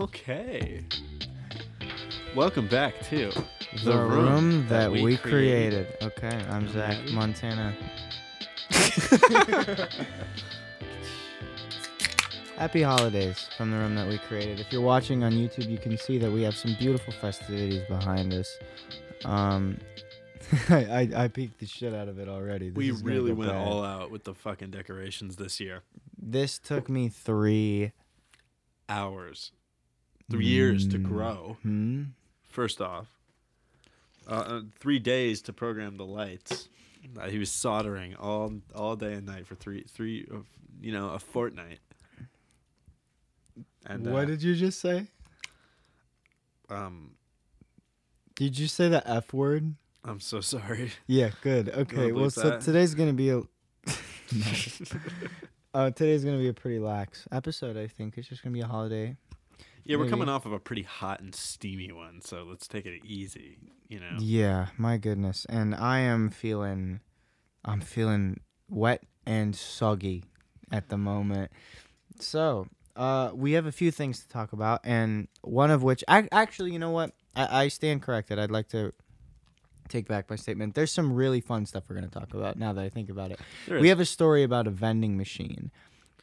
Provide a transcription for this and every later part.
Okay. Welcome back to The, room, that, we, created. Okay, I'm Zach. Montana. Happy holidays from the room that we created. If you're watching on YouTube, you can see that we have some beautiful festivities behind us. Um, I, I I peeked the shit out of it already. This We is gonna really go went bad. all out with the fucking decorations this year. This took me three Hours. Three years to Mm. grow. Hmm. First off, uh, uh, three days to program the lights. Uh, he was soldering all all day and night for three three, uh, you know, a fortnight. And what uh, did you just say? um, Did you say the F word? I'm so sorry. Yeah, good. Okay, well, so that? today's gonna be a. Uh, today's gonna be a pretty lax episode. I think it's just gonna be a holiday. Yeah, we're Maybe. coming off of a pretty hot and steamy one, so let's take it easy. You know. Yeah, my goodness, and I am feeling, I'm feeling wet and soggy at the moment. So, uh, we have a few things to talk about, and one of which, I, actually, you know what? I, I stand corrected. I'd like to take back my statement. There's some really fun stuff we're gonna talk about now that I think about it. There we is. have a story about a vending machine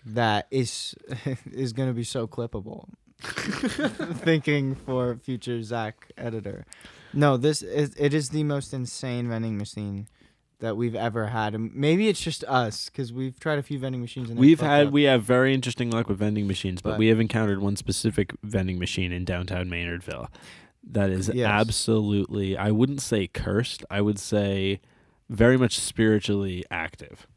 that is is going to be so clippable. Thinking for future Zach editor. No, this is it is the most insane vending machine that we've ever had. And maybe it's just us because we've tried a few vending machines. And We've had up. we have very interesting luck with vending machines, but, But- we have encountered one specific vending machine in downtown Maynardville that is Yes. absolutely I wouldn't say cursed, I would say very much spiritually active.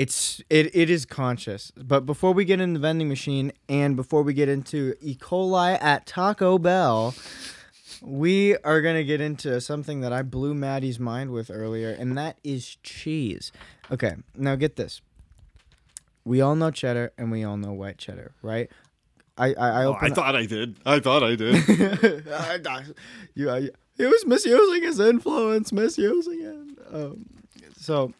It's it it is conscious. But before we get into the vending machine and before we get into E. coli at Taco Bell, we are gonna get into something that I blew Matti's mind with earlier, and that is cheese. Okay, now get this. We all know cheddar and we all know white cheddar, right? I I, I, open thought I did. I thought I did. I- you, I, he was misusing his influence, misusing it. Um, so,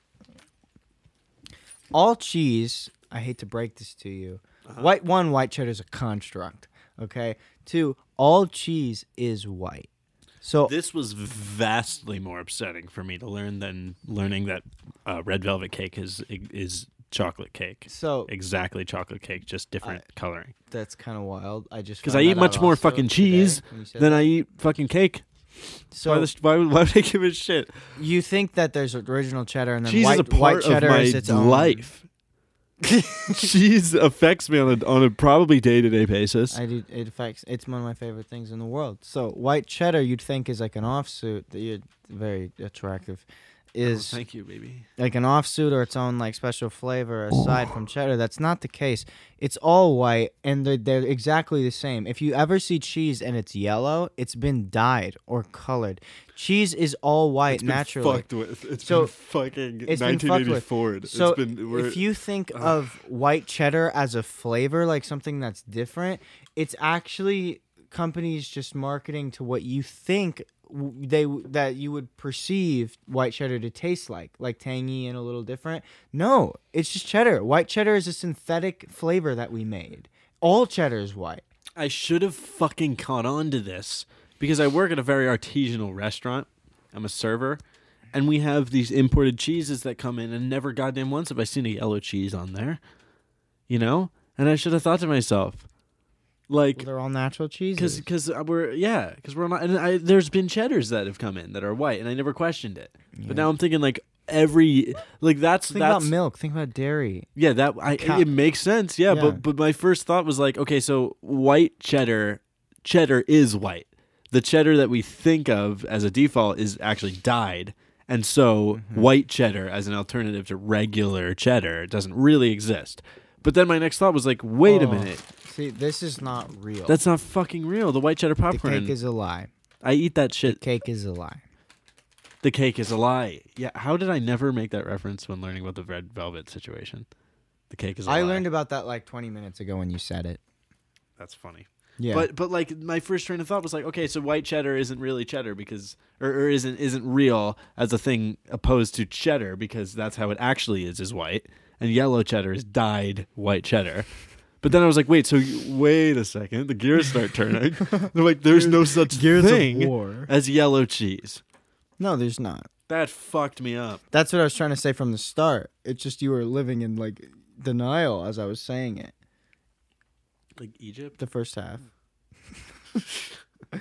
all cheese. I hate to break this to you. Uh-huh. White one, white cheddar is a construct. Okay. Two, all cheese is white. So this was vastly more upsetting for me to learn than learning that uh, red velvet cake is is chocolate cake. so Exactly chocolate cake, just different coloring. that's kind of wild. I just Because I eat much more fucking cheese when you said than that. I eat fucking cake. So why, the, why, would- why would I give a shit? you think that there's original cheddar and then cheese white, is a part white of cheddar my is its own life. cheese affects me on a on a probably day to day basis. I do. It affects. It's one of my favorite things in the world. So white cheddar, you'd think is like an offsuit that you're very attractive, Oh, is Oh, thank you, baby. like an offsuit or its own like special flavor aside from cheddar. That's not the case. It's all white and they're, they're exactly the same. If you ever see cheese and it's yellow, it's been dyed or colored. Cheese is all white It's been naturally. fucked with. It's So, been fucking it's been fucked with. So it's been. If you think Ugh. of white cheddar as a flavor, like something that's different, it's actually companies just marketing to what you think they that you would perceive white cheddar to taste like, like tangy and a little different. No, it's just cheddar. White cheddar is a synthetic flavor that we made. All cheddar is white. I should have fucking caught on to this because I work at a very artisanal restaurant. I'm a server, and we have these imported cheeses that come in, and never goddamn once have I seen a yellow cheese on there. You know, and I should have thought to myself, like, Well, they're all natural because cheeses. because we're yeah because we're not and I, there's been cheddars that have come in that are white and I never questioned it but now I'm thinking like every like that's Think that's about milk. Think about dairy. yeah that I Cow- it makes sense yeah, Yeah. but but my first thought was like okay so white cheddar cheddar is white the cheddar that we think of as a default is actually dyed and so Mm-hmm. white cheddar as an alternative to regular cheddar doesn't really exist but then my next thought was like wait a Oh, minute See, this is not real. that's not fucking real the white cheddar popcorn. the cake is a lie. I eat that shit The Cake is a lie. The cake is a lie. Yeah, how did I never make that reference when learning about the red velvet situation? The cake is a I lie. I learned about that like 20 minutes ago when you said it. That's funny. Yeah. But but like my first train of thought was like, okay, so white cheddar isn't really cheddar because or, or isn't isn't real as a thing opposed to cheddar because that's how it actually is is white. And yellow cheddar is dyed white cheddar. But then I was like, wait, so you, wait a second, the gears start turning. They're like, there's no such Gears thing War. as yellow cheese. No, there's not. That fucked me up. That's what I was trying to say from the start. It's just you were living in like denial as I was saying it. Like Egypt. The first half.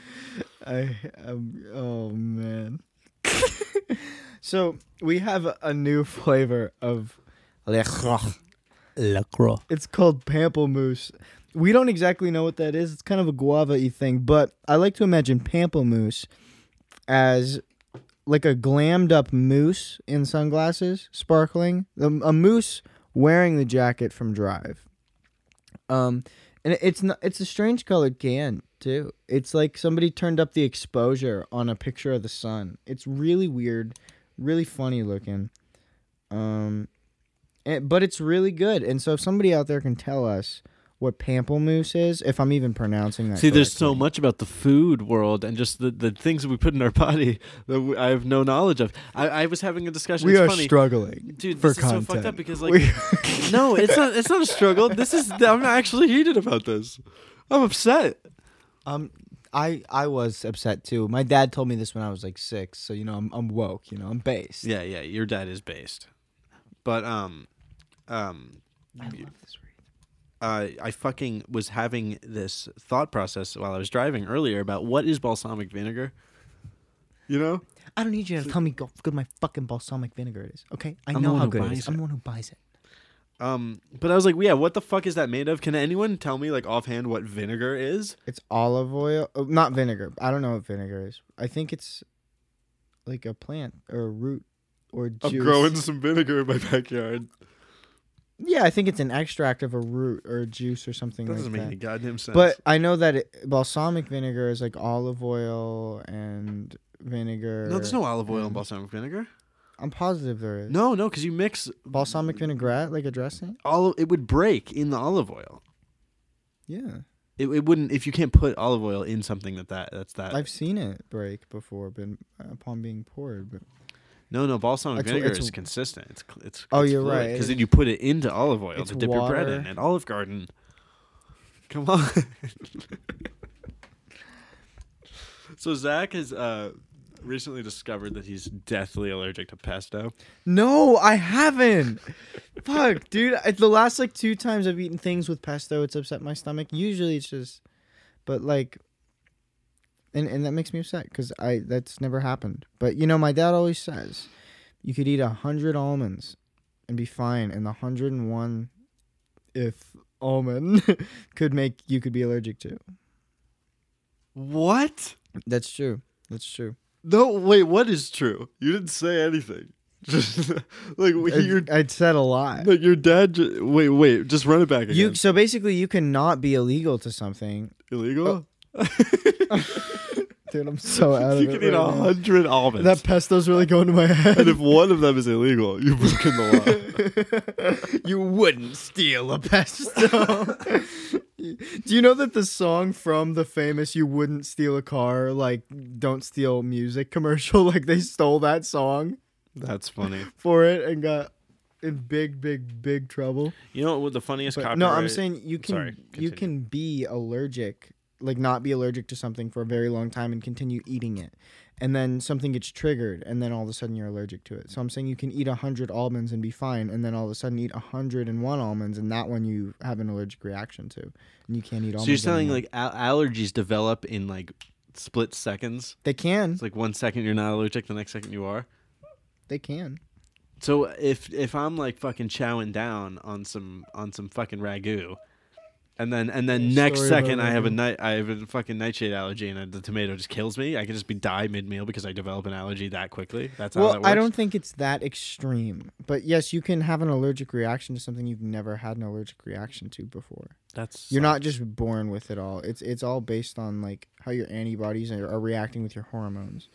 I um oh man. so we have a, new flavor of Le Croix. La Croix. It's called pamplemousse. We don't exactly know what that is. It's kind of a guava-y thing, but I like to imagine pamplemousse as like a glammed up moose in sunglasses, sparkling. A, a moose wearing the jacket from Drive. Um, and it's not. It's a strange colored can too. It's like somebody turned up the exposure on a picture of the sun. It's really weird, really funny looking. Um, and, but it's really good. And so if somebody out there can tell us what pamplemousse is, if I'm even pronouncing that. See, there's so much about the food world and just the, the things that we put in our body that I have no knowledge of. I, I was having a discussion. We it's are funny. struggling Dude, for this is so content. fucked up because like no, it's not. It's not a struggle. This is. I'm actually heated about this. I'm upset. um, I I was upset too. My dad told me this when I was like six, so you know I'm I'm woke. You know I'm based. Yeah, yeah. Your dad is based, but um, um, I love this read. uh, I fucking was having this thought process while I was driving earlier about what is balsamic vinegar. You know, I don't need you to tell me how good my fucking balsamic vinegar is. Okay, I I'm the know one how who good it buys is. I'm the one who buys it. um, but I was like, yeah, what the fuck is that made of? Can anyone tell me like offhand what vinegar is? It's olive oil, oh, not vinegar. I don't know what vinegar is. I think it's like a plant or a root or juice. I'm growing some vinegar in my backyard. Yeah, I think it's an extract of a root or a juice or something That like doesn't make that. any goddamn sense. But I know that it, balsamic vinegar is like olive oil and vinegar. no, there's no olive oil in balsamic vinegar. I'm positive there is. No, no, because you mix Balsamic vinaigrette, like a dressing? olive. It would break in the olive oil. Yeah. It, it wouldn't if you can't put olive oil in something that that that's that. I've seen it break before, but uh, upon being poured. But no, no, balsamic It's- vinegar it's- is consistent. It's it's. Oh, you're right. Because then you put it into olive oil It's to dip your bread in water. at Olive Garden. Come on. so Zach has uh, recently discovered that he's deathly allergic to pesto. no, I haven't. Fuck, dude. I, the last like two times I've eaten things with pesto, it's upset my stomach. Usually it's just, but like, and and that makes me upset because I that's never happened. But you know, my dad always says you could eat a hundred almonds and be fine, and the hundred and one, if almond could make you could be allergic to. What? That's true. That's true. No, wait. What is true? You didn't say anything. Just like your I'd said a lot. like your dad. Ju- wait, wait. Just run it back again. You so basically you cannot be illegal to something. illegal? Dude, I'm so out of you it. can eat a now. hundred almonds. That pesto's really going to my head. and if one of them is illegal, you've broken the law. you wouldn't steal a pesto. Do you know that the song from the famous "You Wouldn't Steal a Car" like "Don't Steal Music" commercial, like they stole that song That's funny. for it and got in big, big, big trouble. You know what the funniest But- copyright? no, I'm saying you can Sorry, you can be allergic, like not be allergic to something for a very long time and continue eating it, and then something gets triggered, and then all of a sudden you're allergic to it. So I'm saying you can eat hundred almonds and be fine, and then all of a sudden eat hundred and one almonds, and that one you have an allergic reaction to, and you can't eat almonds. So you're saying like al- allergies develop in like split seconds? they can, It's like one second you're not allergic, the next second you are. they can. So if if I'm like fucking chowing down on some on some fucking ragu, and then and then Yeah, next second I have a night I have a fucking nightshade allergy and the tomato just kills me. I can just be die mid meal because I develop an allergy that quickly. That's how that works. I don't think it's that extreme, but yes, you can have an allergic reaction to something you've never had an allergic reaction to before. That's You're not just born with it all. It's it's all based on like how your antibodies are, are reacting with your hormones.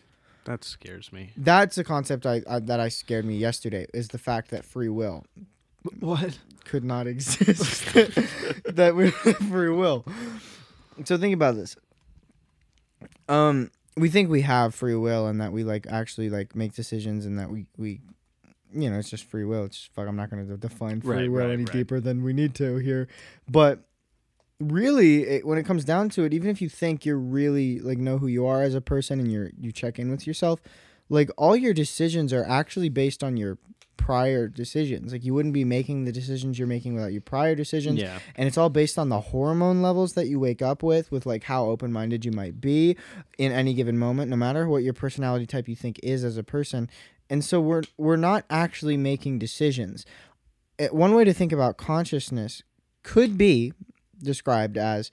That scares me. That's a concept I, I that I scared me yesterday is the fact that free will What? could not exist. that we have free will. So think about this. Um, we think we have free will and that we like actually like make decisions and that we we, you know, it's just free will. It's just, fuck. I'm not gonna define free Right, will right, any right. deeper than we need to here, but really it, when it comes down to it even if you think you're really like know who you are as a person and you're you check in with yourself like all your decisions are actually based on your prior decisions. Like you wouldn't be making the decisions you're making without your prior decisions. Yeah. and it's all based on the hormone levels that you wake up with with like how open-minded you might be in any given moment no matter what your personality type you think is as a person. And so we're we're not actually making decisions. Uh, one way to think about consciousness could be described as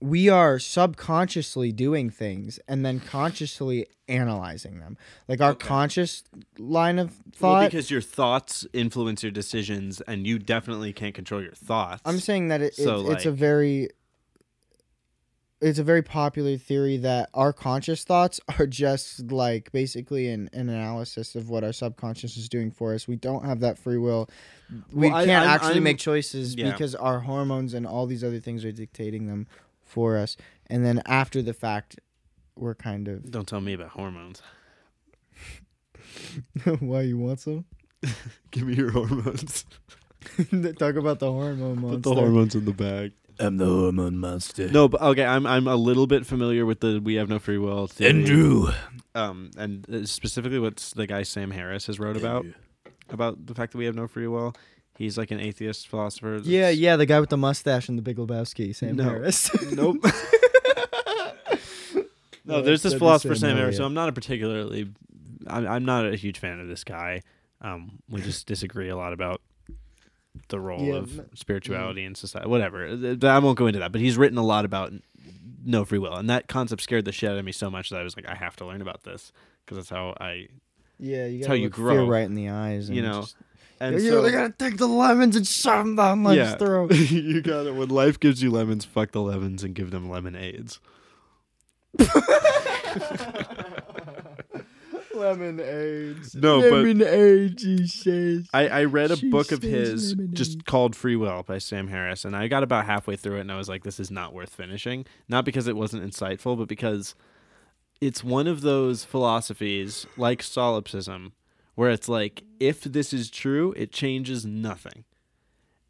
we are subconsciously doing things and then consciously analyzing them like our Okay. conscious line of Well, thought because your thoughts influence your decisions, and you definitely can't control your thoughts. I'm saying that it, So, it's, it's a very it's a very popular theory that our conscious thoughts are just like basically an, an analysis of what our subconscious is doing for us. We don't have that free will. We Well, can't I'm- actually I'm- make choices yeah. because our hormones and all these other things are dictating them for us. And then after the fact, we're kind of Don't tell me about hormones. why you want some? Give me your hormones. Talk about the hormone monster. Put the hormones in the bag. I'm the hormone monster. No, but okay, I'm I'm a little bit familiar with the we have no free will theory. Andrew. Um, and uh, specifically what the guy Sam Harris has wrote about about the fact that we have no free will. He's like an atheist philosopher. that's- Yeah, yeah, the guy with the mustache and the Big Lebowski, Sam No. Harris. Nope. no, there's this philosopher Sam Harris. So I'm not a particularly, I'm, I'm not a huge fan of this guy. Um, we just disagree a lot about the role Yeah, of spirituality in society. Whatever. Uh, I won't go into that. But he's written a lot about no free will, and that concept scared the shit out of me so much that I was like, I have to learn about this because that's how I. Yeah, you gotta how you grow. right in the eyes. And You know, just- And you so, really gotta take the lemons and shove them down life's yeah, throat. you got it. When life gives you lemons, fuck the lemons and give them lemonades. Lemon AIDS. No, but- lemon AIDS. He says. I, I read a She book of his lemonade. just called Free Will by Sam Harris, and I got about halfway through it, and I was like, "This is not worth finishing." Not because it wasn't insightful, but because it's one of those philosophies like solipsism, where it's like, if this is true, it changes nothing.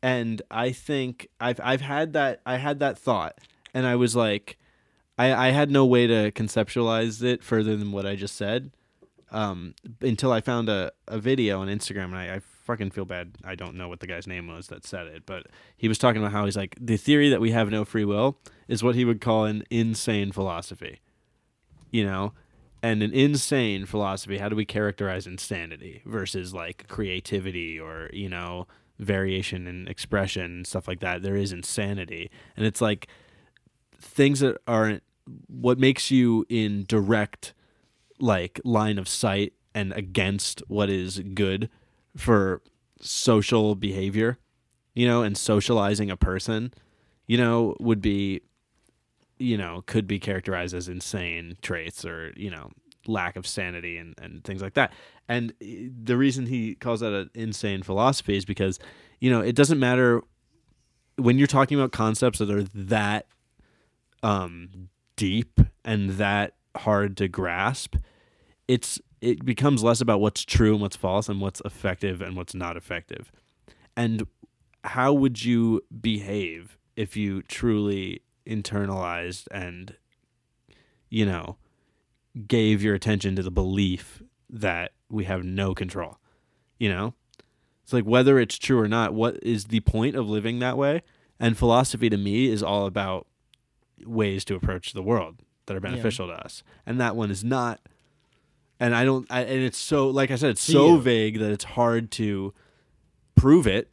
And I think I've I've had that I had that thought, and I was like, I I had no way to conceptualize it further than what I just said um, until I found a, a video on Instagram, and I, I fucking feel bad. I don't know what the guy's name was that said it, but he was talking about how he's like the theory that we have no free will is what he would call an insane philosophy, you know, and an insane philosophy. How do we characterize insanity versus like creativity or you know variation in expression and stuff like that? There is insanity, and it's like things that aren't what makes you in direct like line of sight and against what is good for social behavior, you know, and socializing a person, you know, would be, you know, could be characterized as insane traits or, you know, lack of sanity and, and things like that. And eh, the reason he calls that an insane philosophy is because, you know, it doesn't matter when you're talking about concepts that are that um, deep and that hard to grasp, it's it becomes less about what's true and what's false and what's effective and what's not effective. And how would you behave if you truly internalized and you know gave your attention to the belief that we have no control? You know? It's like whether it's true or not, what is the point of living that way? And philosophy to me is all about ways to approach the world that are beneficial to us. And that one is not and I don't I, and it's so like I said it's so vague that it's hard to prove it.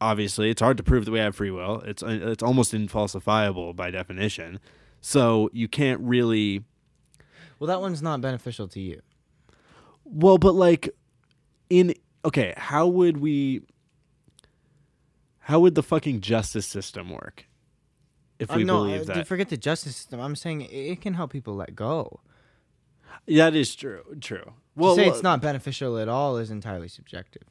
Obviously, it's hard to prove that we have free will. It's it's almost infalsifiable by definition. So you can't really Well, that one's not beneficial to you. well, but like in okay, how would we how would the fucking justice system work? If we Uh, no, believe uh, that. forget the justice system. I'm saying it, can help people let go. that is true. True. Well, Well, to say well, it's not beneficial at all is entirely subjective.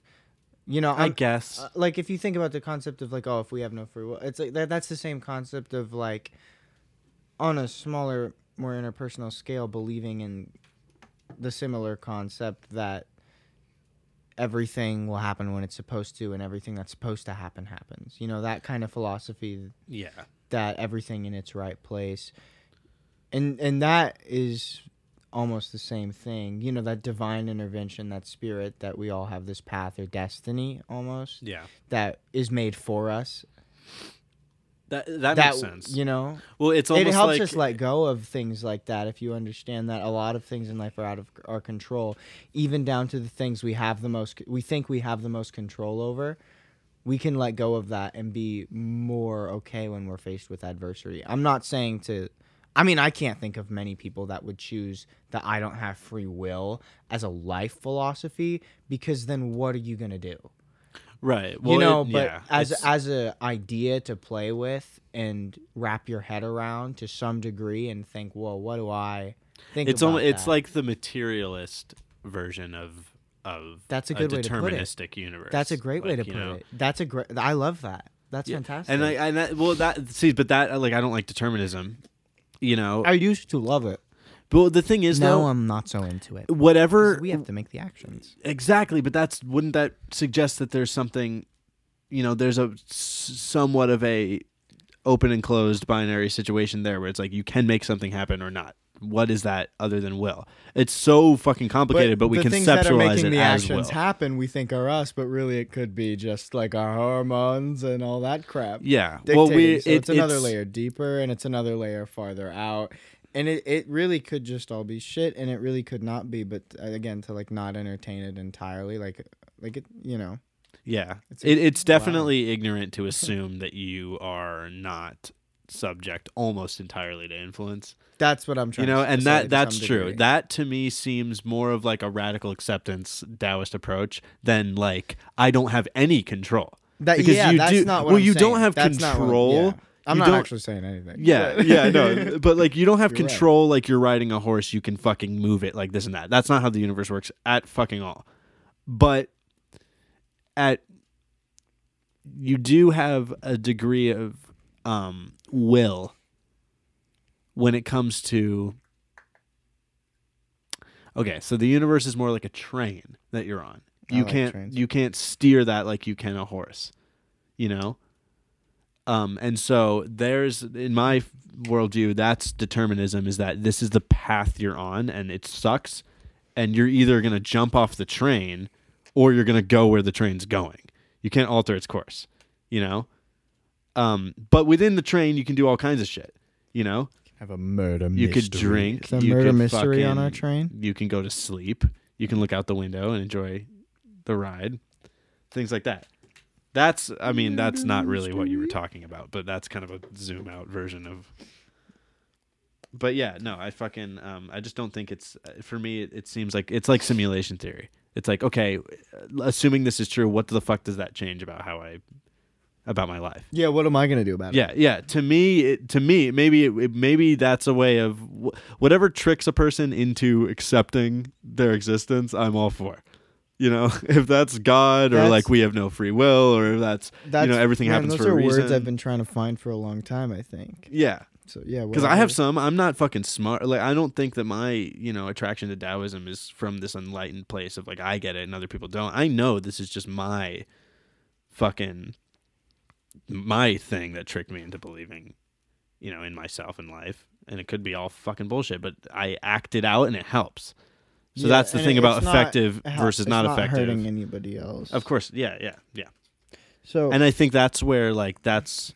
You know, I I'm- guess. uh, like if you think about the concept of like, oh, if we have no free will, it's like that. That's the same concept of like, on a smaller, more interpersonal scale, believing in the similar concept that everything will happen when it's supposed to, and everything that's supposed to happen happens. You know that kind of philosophy Yeah. that everything in its right place, and and that is almost the same thing. You know that divine intervention, that spirit that we all have this path or destiny almost Yeah. that is made for us. That that, that makes sense. you know well, it's almost it helps like us let go of things like that if you understand that a lot of things in life are out of our control even down to the things we have the most we think we have the most control over we can let go of that and be more okay when we're faced with adversity i'm not saying to i mean i can't think of many people that would choose that i don't have free will as a life philosophy because then what are you going to do right. Well, you know it- but yeah, as it's- as a idea to play with and wrap your head around to some degree and think well what do i think it's about almost it's like the materialist version of of That's a good way to put it. deterministic universe. that's a great way to put know? it that's a great i love that that's Yeah. fantastic And I and that, well that see, but that like I don't like determinism. You know, i used to love it. But the thing is now though, i'm not so into it. Whatever we have to make the actions. Exactly, but that's wouldn't that suggest that there's something, you know, there's a somewhat of a open and closed binary situation there where it's like you can make something happen or not. What is that other than will? It's so fucking complicated, but, we the things that are conceptualize making it the as actions will. happen we think are us but really it could be just like our hormones and all that crap yeah, dictating. well, we so it- it's another layer deeper and it's another layer farther out. And it, it really could just all be shit and it really could not be, but uh, again to like not entertain it entirely, like like it you know. Yeah, It's it, it's wow. definitely ignorant to assume that you are not subject almost entirely to influence. That's what I'm trying. to You know, and that that's true. degree. That to me seems more of like a radical acceptance Taoist approach than like I don't have any control. That, because yeah, you that's do- not what well, I'm you don't have That's what- control. yeah. I'm You not don't- actually saying anything. Yeah, yeah, no, but like you don't have You're right. control like you're riding a horse. You can fucking move it like this and that. That's not how the universe works at fucking all. But at you do have a degree of um, will when it comes to. Okay, so the universe is more like a train that you're on. You like can't trains. you can't steer that like you can a horse. You know. Um, and so there's in my worldview, that's determinism. Is that this is the path you're on, and it sucks, and you're either gonna jump off the train, or you're gonna go where the train's going. You can't alter its course, you know. Um, but within the train, you can do all kinds of shit. You know, Have a murder mystery. you mystery. could drink. Is there you murder could mystery on our fucking- train? You can go to sleep. You can look out the window and enjoy the ride. Things like that. That's, I mean, that's not really what you were talking about, but that's kind of a zoom out version of. But yeah, no, I fucking, um, I just don't think it's, uh, for me, it, it seems like it's like simulation theory. It's like, okay, uh, assuming this is true, what the fuck does that change about how I, about my life? Yeah, what am I gonna do about it? Yeah, yeah. To me, it, to me, maybe it, it- maybe that's a way of wh- whatever tricks a person into accepting their existence. I'm all for. You know, if that's God or That's- like we have no free will, or if that's, That's, you know everything man, happens those for a are reason. words I've been trying to find for a long time. I think. yeah, So yeah, because I have some. I'm not fucking smart. Like I don't think that my you know attraction to Taoism is from this enlightened place of like I get it and other people don't. I know this is just my fucking my thing that tricked me into believing, you know, in myself and life. And it could be all fucking bullshit, but I act it out and it helps. So Yeah, that's the thing about it's not- effective versus not, not effective. hurting anybody else. Of course, yeah, yeah, yeah. So And I think that's where like that's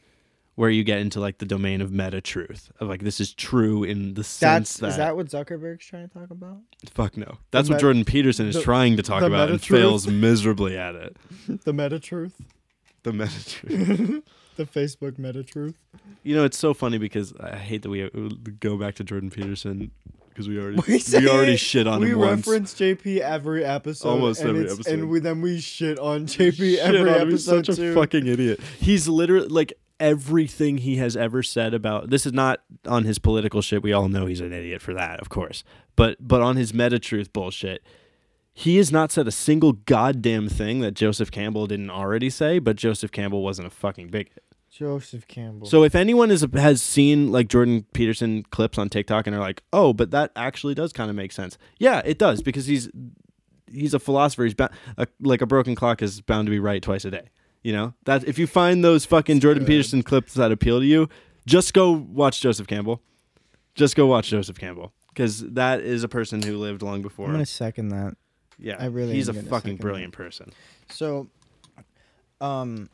where you get into like the domain of meta truth of like this is true in the sense that's that what Zuckerberg's trying to talk about? fuck no. That's what met- Jordan Peterson is the- trying to talk about and meta-truth. fails miserably at it. the meta truth, The meta truth. the Facebook meta truth. You know, it's so funny because I hate that we uh, go back to Jordan Peterson because we already We we already it- shit on we him once. reference JP every episode, Almost every episode. and we, then we shit on JP Shit every on episode He's such a fucking idiot. He's literally like everything he has ever said about this is not on his political shit. We all know he's an idiot for that, of course. But but on his meta truth bullshit, he has not said a single goddamn thing that Joseph Campbell didn't already say. But Joseph Campbell wasn't a fucking bigot. Joseph Campbell. So if anyone is has seen like Jordan Peterson clips on TikTok and are like, "Oh, but that actually does kind of make sense." Yeah, it does because he's he's a philosopher. He's bound, a, like a broken clock is bound to be right twice a day. You know that if you find those fucking Jordan good. Peterson clips that appeal to you, just go watch Joseph Campbell. Just go watch Joseph Campbell because that is a person who lived long before. I'm gonna second that. Yeah, I really he's a am gonna fucking second brilliant person. So, um,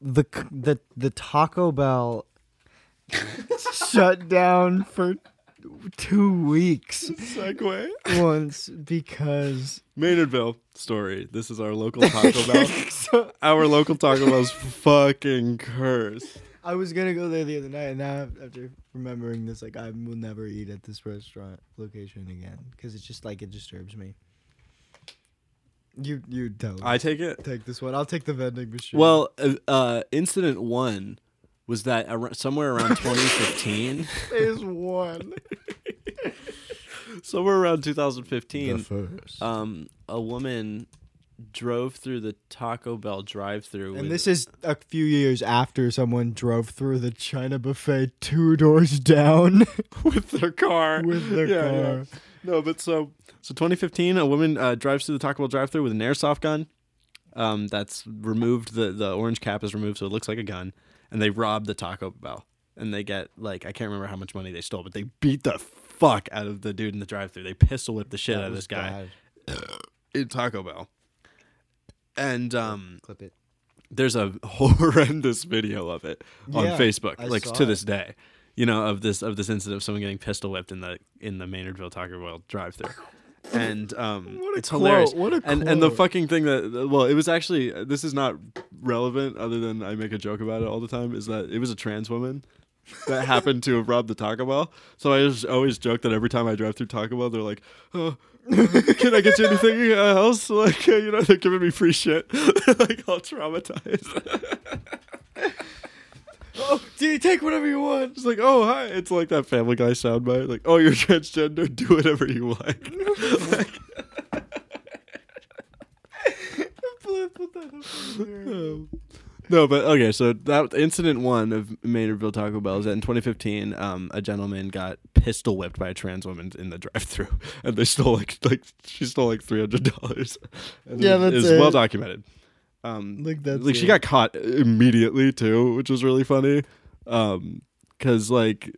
the the the Taco Bell shut down for two weeks Segue. once because Maynardville story. This is our local Taco Bell. so Our local Taco Bell's fucking cursed. I was gonna go there the other night, and now after remembering this, like I will never eat at this restaurant location again because it's just like it disturbs me. You you don't I take it. take this one. I'll take the vending machine. Well, uh, uh, incident one was that ar- somewhere around 2015, phase one. somewhere around 2015, first. um, a woman drove through the Taco Bell drive-through. And this is a few years after someone drove through the China buffet two doors down with their car. with their Yeah, yeah. car. No, but so so 2015, a woman uh, drives through the Taco Bell drive-through with an airsoft gun. Um, that's removed. The the orange cap is removed, so it looks like a gun. And they rob the Taco Bell, and they get like I can't remember how much money they stole, but they beat the fuck out of the dude in the drive-through. They pistol whip the shit That out of this guy in Taco Bell. And um, Clip it. there's a horrendous video of it on Yeah, Facebook, I like to it. this day. You know of this of this incident of someone getting pistol whipped in the in the Maynardville Taco Bell drive-through, and um, What a it's hilarious. what a and and the fucking thing that well, it was actually this is not relevant other than I make a joke about it all the time. Is that it was a trans woman that happened to have robbed the Taco Bell. So I just always joke that every time I drive through Taco Bell, they're like, "Oh, can I get you anything else?" Like, you know, they're giving me free shit. like all traumatized. Oh, do you take whatever you want? It's like, oh hi. It's like that Family Guy soundbite. Like, oh, you're transgender. Do whatever you like. Put that up there. Um, no, but okay. So that incident one of Maynardville Taco Bell is that in 2015, um, a gentleman got pistol whipped by a trans woman in the drive-through, and they stole like like she stole like three hundred dollars. Yeah, that's is it. well documented. Um, Like that's like she got caught immediately too, which was really funny. Um, cause like,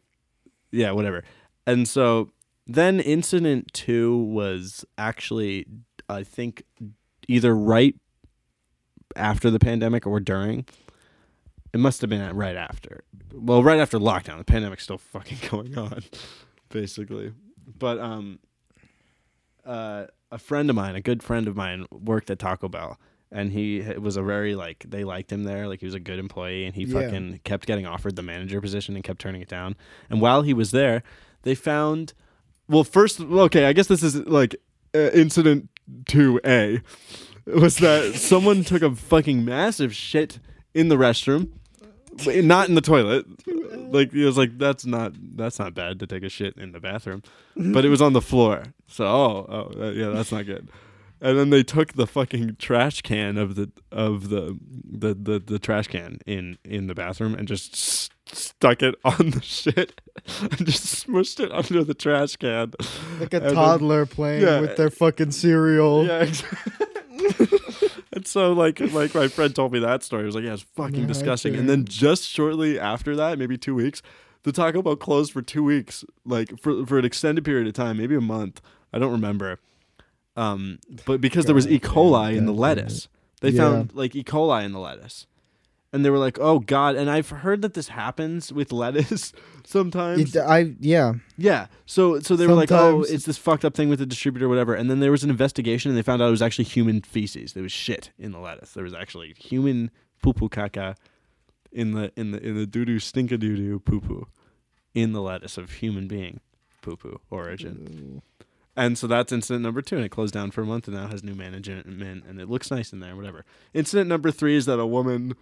yeah, whatever. And so then incident two was actually, I think, either right after the pandemic or during. It must have been right after. Well, right after lockdown. The pandemic's still fucking going on, basically. But um, uh, a friend of mine, a good friend of mine, worked at Taco Bell, and he it was a very like they liked him there, like he was a good employee, and he Yeah. fucking kept getting offered the manager position and kept turning it down. And while he was there, they found, well, first, okay, I guess this is like uh, incident two A, was that someone took a fucking massive shit in the restroom. But Not in the toilet. Like it was like that's not that's not bad to take a shit in the bathroom, but it was on the floor. So oh oh uh, yeah that's not good. And then they took the fucking trash can of the of the the the, the trash can in in the bathroom and just s- stuck it on the shit and just smushed it under the trash can. like a And then- toddler playing Yeah. with their fucking cereal. Yeah. Exactly. and so like like my friend told me that story. It was like, yeah, it's fucking disgusting. And then just shortly after that, maybe two weeks, the Taco Bell closed for two weeks, like for for an extended period of time, maybe a month. I don't remember. Um, but because there was E. Coli in the lettuce, they Yeah. found like E. coli in the lettuce. And they were like, "Oh God!" And I've heard that this happens with lettuce sometimes. It- I yeah. Yeah. So so they were like, oh, it's this fucked up thing with the distributor, or whatever. And then there was an investigation, and they found out it was actually human feces. There was shit in the lettuce. There was actually human poo poo caca in the in the in the doo doo stinka doo doo poo poo in the lettuce of human being poo poo origin. And so that's incident number two, and it closed down for a month, and now has new management, and it looks nice in there, whatever. Incident number three is that a woman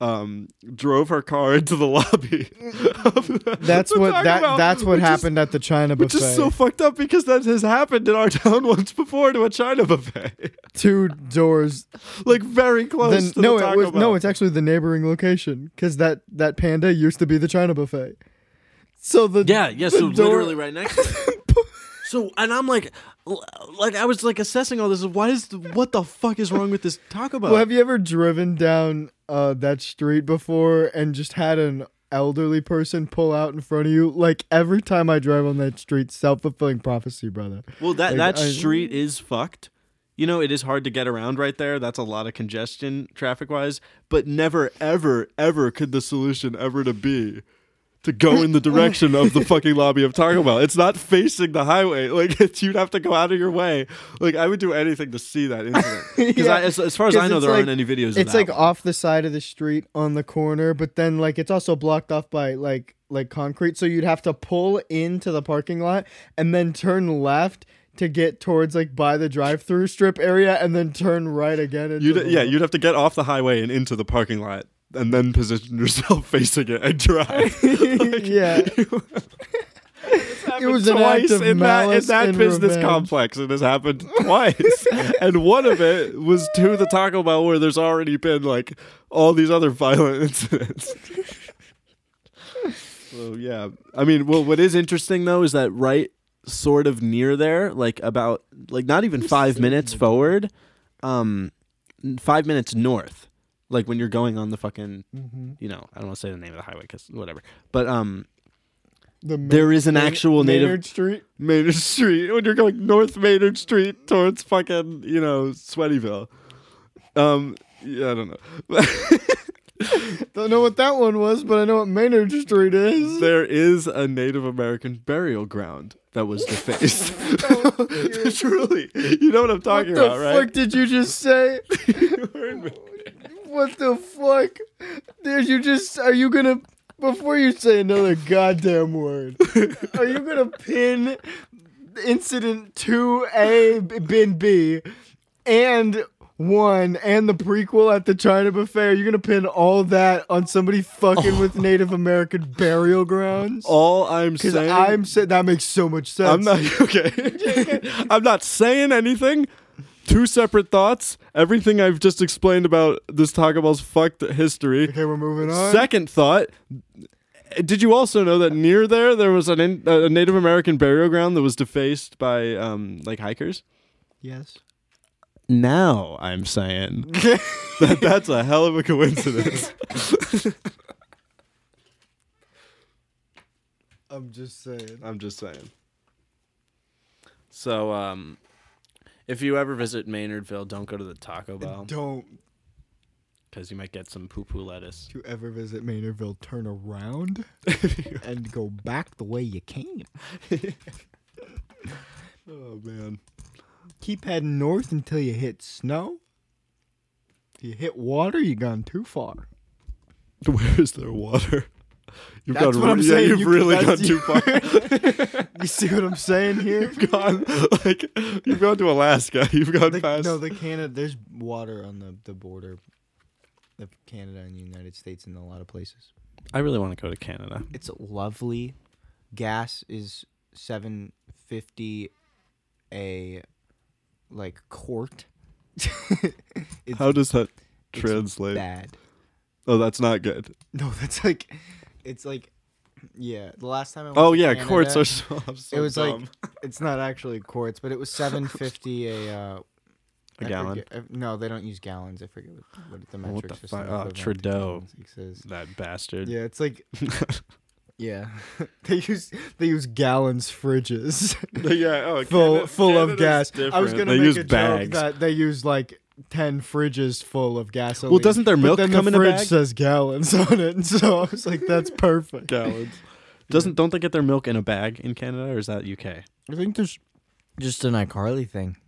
um drove her car into the lobby. the- That's the what that Bell, that's what which is- happened at the China which buffet. is so fucked up because that has happened in our town once before to a China buffet, Two doors. like very close. Then to no, the it Taco was Bell. no. It's actually the neighboring location because that that panda used to be the China buffet. So the yeah, yeah. the So door- literally right next. So and I'm like, like I was like assessing all this. Why is what the fuck is wrong with this Taco Bell? Well, have you ever driven down uh, that street before and just had an elderly person pull out in front of you? Like every time I drive on that street, self fulfilling prophecy, brother. well, that like, that I- street is fucked. You know, it is hard to get around right there. That's a lot of congestion traffic wise. But never, ever, ever could the solution ever to be to go in the direction of the fucking lobby of Taco Bell. It's not facing the highway. Like it's, you'd have to go out of your way. Like I would do anything to see that incident. Because Yeah. as, as far as I know, it's there aren't any videos. of It's that like one. off the side of the street on the corner, but then like it's also blocked off by like like concrete, so you'd have to pull into the parking lot and then turn left to get towards like by the drive-through strip area, and then turn right again. Into You'd, the yeah, you'd have to get off the highway and into the parking lot, and then position yourself facing it and drive. Like, yeah. it was of in that, in that business revenge. complex. It has happened twice, and one of it was to the Taco Bell where there's already been like all these other violent incidents. so yeah, I mean, well, what is interesting though is that right, sort of near there, like about like not even five minutes forward, um, five minutes north, like when you're going on the fucking, Mhm. you know, I don't want to say the name of the highway because whatever, but um, The there is an actual native Maynard Street. Maynard Street when you're going North Maynard Street towards fucking you know Sweatyville. Um, yeah, I don't know. Don't know what that one was, but I know what Maynard Street is. there is a Native American burial ground that was defaced. Truly, you know what I'm talking about, right? what the fuck did you just say? You heard me. What the fuck? Did you just? Are you gonna? Before you say another goddamn word, are you gonna pin incident two A bin B and one and the prequel at the China buffet? Are you gonna pin all that on somebody fucking with Native American burial grounds? All I'm saying, I'm saying that makes so much sense. I'm not okay. I'm not saying anything. Two separate thoughts. Everything I've just explained about this Taco Bell's fucked history. Okay, we're moving on. Second thought. Did you also know that near there there was an in, a Native American burial ground that was defaced by um, like hikers? yes. Now I'm saying that that's a hell of a coincidence. I'm just saying. I'm just saying. So, um, if you ever visit Maynardville, don't go to the Taco Bell Don't because you might get some poo poo lettuce. you ever visit Maynardville, turn around and go back the way you came. Oh man. Keep heading north until you hit snow. If you hit water, you've gone too far. Where is there water? You've That's gone what I'm yeah, saying. You've You- really gone too far. You see what I'm saying here? you've gone like you've gone to Alaska. You've gone The- past. no, the Canada. There's water on the, the border of Canada and the United States in a lot of places. I really want to go to Canada. It's lovely. Gas is seven fifty a like quart. How does that it's translate? bad. Oh, that's not good. No, that's like it's like yeah. The last time I went Oh to yeah, Canada, quarts are so, so it was dumb. like it's not actually quarts, but it was seven fifty a uh, a I gallon. forget- uh, no, they don't use gallons. I forget what, what the What metric the system. fuck? Oh, Trudeau. is. That bastard. Yeah, it's like yeah, they use they use gallons fridges yeah. Oh, full Canada- full of gas. I was gonna they make use a bags. joke that they use like ten fridges full of gasoline. Well, doesn't their but milk then come the in a fridge bag? says gallons on it, and so I was like, that's perfect. gallons. Doesn't don't they get their milk in a bag in Canada or is that UK? I think there's just an iCarly thing.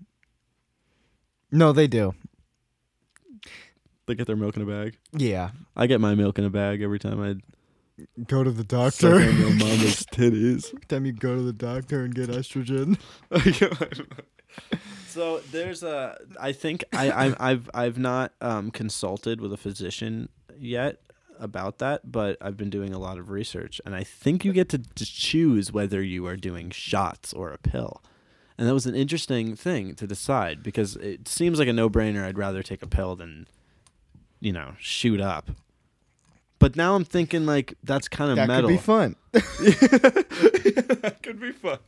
No, they do. They get their milk in a bag. Yeah, I get my milk in a bag every time I go to the suck doctor. on your mama's titties. Every time you go to the doctor and get estrogen. So there's a. I think I, I I've I've not um, consulted with a physician yet about that, but I've been doing a lot of research, and I think you get to just choose whether you are doing shots or a pill. And that was an interesting thing to decide because it seems like a no-brainer. I'd rather take a pill than, you know, shoot up. But now I'm thinking like that's kind of That metal. That could be fun. that could be fun.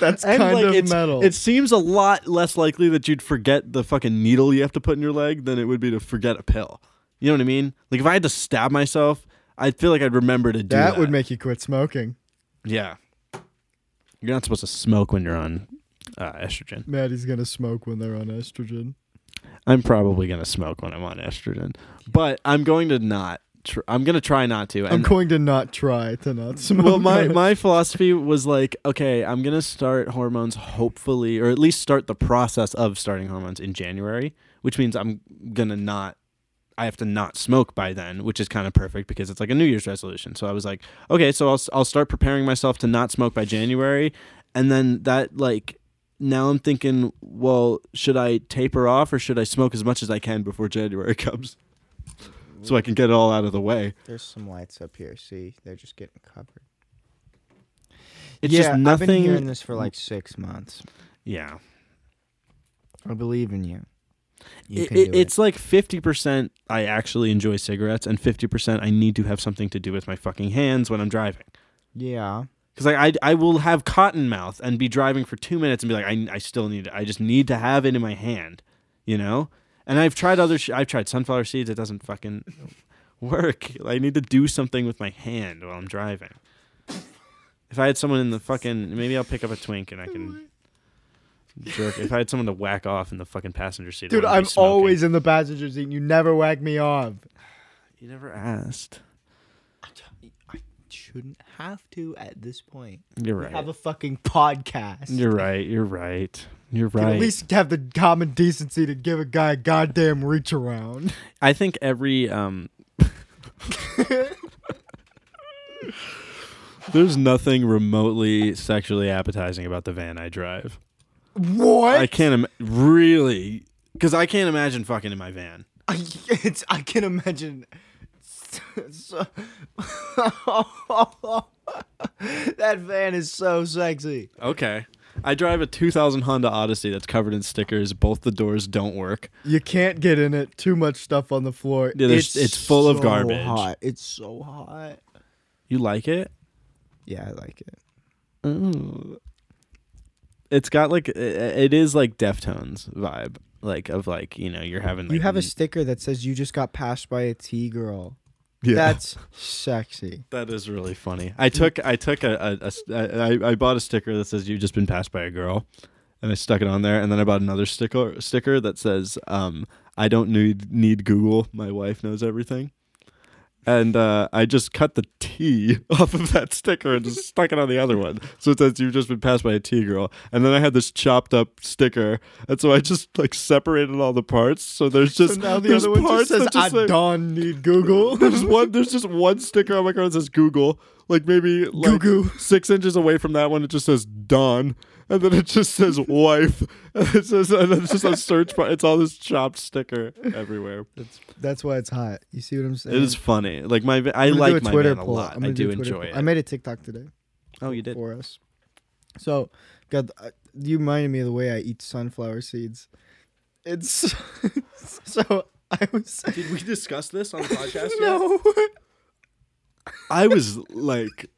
That's And, kind like, of it's- metal. It seems a lot less likely that you'd forget the fucking needle you have to put in your leg than it would be to forget a pill. You know what I mean? Like if I had to stab myself, I'd feel like I'd remember to do that. that would make you quit smoking. Yeah. You're not supposed to smoke when you're on uh, estrogen. Matti's gonna smoke when they're on estrogen. I'm probably gonna smoke when I'm on estrogen, but I'm going to not. Tr- I'm gonna try not to. I'm going to not try to not smoke. well, my my philosophy was like, okay, I'm gonna start hormones hopefully, or at least start the process of starting hormones in January, which means I'm gonna not. I have to not smoke by then, which is kind of perfect because it's like a New Year's resolution. So I was like, okay, so I'll I'll start preparing myself to not smoke by January, and then that like now I'm thinking, well, should I taper off or should I smoke as much as I can before January comes, so I can get it all out of the way. There's some lights up here. See, they're just getting covered. It's yeah, just nothing. I've been hearing this for like six months. yeah. I believe in you. You It, it, it's like 50% I actually enjoy cigarettes and 50% I need to have something to do with my fucking hands when I'm driving. Yeah. Because like I, I will have cotton mouth and be driving for two minutes and be like, I, I still need it. I just need to have it in my hand, you know? And I've tried other, sh- I've tried sunflower seeds. It doesn't fucking work. I need to do something with my hand while I'm driving. If I had someone in the fucking, maybe I'll pick up a twink and I can jerk. If I had someone to whack off in the fucking passenger seat, Dude, I'm always in the passenger seat you never whack me off. You never asked. I shouldn't have to at this point. You're We right. have a fucking podcast. You're right. You're right. You're right. At least have the common decency to give a guy a goddamn reach around. I think every um There's nothing remotely sexually appetizing about the van I drive. What? I can't Im- really cuz I can't imagine fucking in my van. I, it's, I can imagine. So, that van is so sexy. Okay. I drive a 2000 Honda Odyssey that's covered in stickers. Both the doors don't work. You can't get in it. Too much stuff on the floor. Yeah, there's- it's full of garbage. Hot. It's so hot. You like it? Yeah, I like it. Ooh. It's got like it is like Deftones vibe, like of like you know you're having. Like, you have a sticker that says you just got passed by a T girl. Yeah. That's sexy. that is really funny. I took I took a, a- a s- I- I bought a sticker that says you've just been passed by a girl, and I stuck it on there, and then I bought another sticker sticker that says um I don't need need Google, my wife knows everything. And uh, I just cut the T off of that sticker and just stuck it on the other one. So it says you've just been passed by a T girl. And then I had this chopped up sticker, and so I just like separated all the parts. So there's just so now the there's other one parts just says just I say- don't need Google. there's one. There's just one sticker on my car that says Google. Like maybe like Goo-goo. six inches away from that one, it just says Dawn, and then it just says wife, and it says and then it's just a search bar. It's all this chopped sticker everywhere. That's that's why it's hot. You see what I'm saying? It is funny. Like my, I like my Twitter van a lot. I'm do enjoy poll. it. I made a TikTok today. oh, you did. for us. So, got uh, you reminded me of the way I eat sunflower seeds. It's so I was Did we discuss this on the podcast no. I was like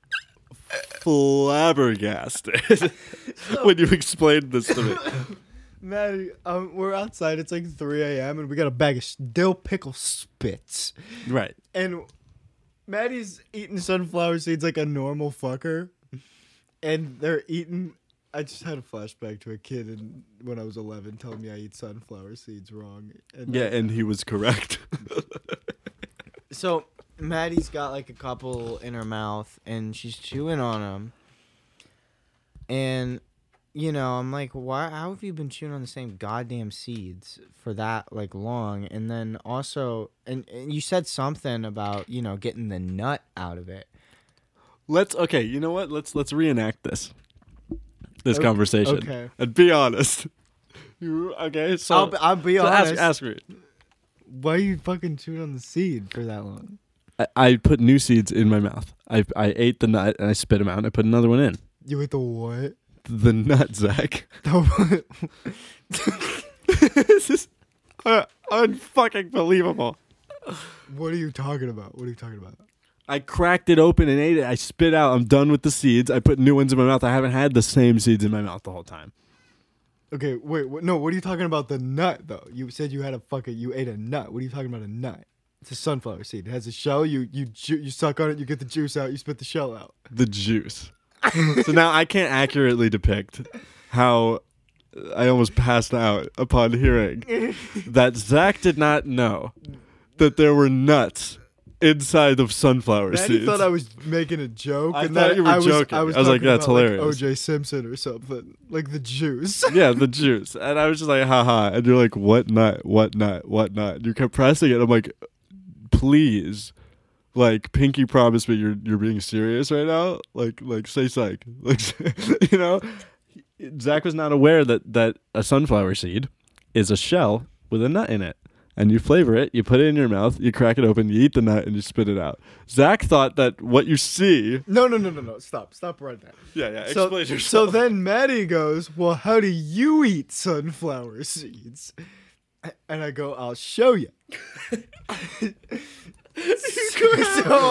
flabbergasted when you explained this to me. Matti, um, we're outside. It's like 3 a.m. and we got a bag of dill pickle spits. Right. And Matti's eating sunflower seeds like a normal fucker. And they're eating. I just had a flashback to a kid in, when I was 11 telling me I eat sunflower seeds wrong. And Yeah, and he was correct. So Matti's got like a couple in her mouth and she's chewing on them. And you know, I'm like, why? How have you been chewing on the same goddamn seeds for that like long? And then also, and, and you said something about you know getting the nut out of it. Let's okay. You know what? Let's let's reenact this this O- conversation okay. and be honest. You okay? So, I'll, be- I'll be so honest. ask, ask me. Why are you fucking chewing on the seed for that long? I, I put new seeds in my mouth. I I ate the nut and I spit them out and I put another one in. You ate the what? The nut, Zach. The this is uh, unfucking believable. what are you talking about? What are you talking about? I cracked it open and ate it. I spit out. I'm done with the seeds. I put new ones in my mouth. I haven't had the same seeds in my mouth the whole time. Okay, wait, what, no. What are you talking about? The nut though. You said you had a fucking. You ate a nut. What are you talking about? A nut. It's a sunflower seed. It has a shell. You you ju- you suck on it. You get the juice out. You spit the shell out. The juice. so now I can't accurately depict how I almost passed out upon hearing that Zach did not know that there were nuts inside of sunflower Matti seeds. thought I was making a joke. I and thought that you were I was, joking. I was, I was like, "That's about, hilarious." OJ Simpson or something, like the juice. yeah, the juice. And I was just like, haha. And you're like, what nut? What nut? What nut? And you kept pressing it. I'm like, please. Like, Pinky promise me you're you're being serious right now. Like, like say psych. Like, you know, Zach was not aware that that a sunflower seed is a shell with a nut in it, and you flavor it. You put it in your mouth. You crack it open. You eat the nut, and you spit it out. Zach thought that what you see. No, no, no, no, no. Stop, stop right now. Yeah, yeah. So, Explain so then Matti goes, "Well, how do you eat sunflower seeds?" And I go, "I'll show you." so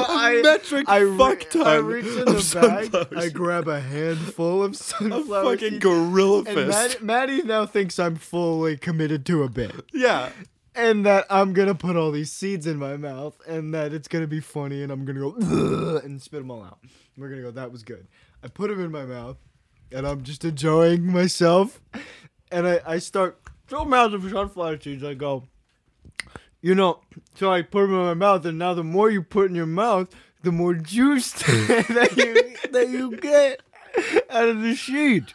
I, metric I, fuck ton I reach in the bag, I grab a handful of a sunflower fucking seeds, gorilla and fist. Matti, Matti now thinks I'm fully committed to a bit. yeah. and that I'm gonna put all these seeds in my mouth, and that it's gonna be funny, and I'm gonna go and spit them all out. We're gonna go. That was good. I put them in my mouth, and I'm just enjoying myself. And I I start fill mouth of sunflower seeds. I go, you know. So I put them in my mouth, and now the more you put in your mouth, the more juice that you that you get out of the sheet.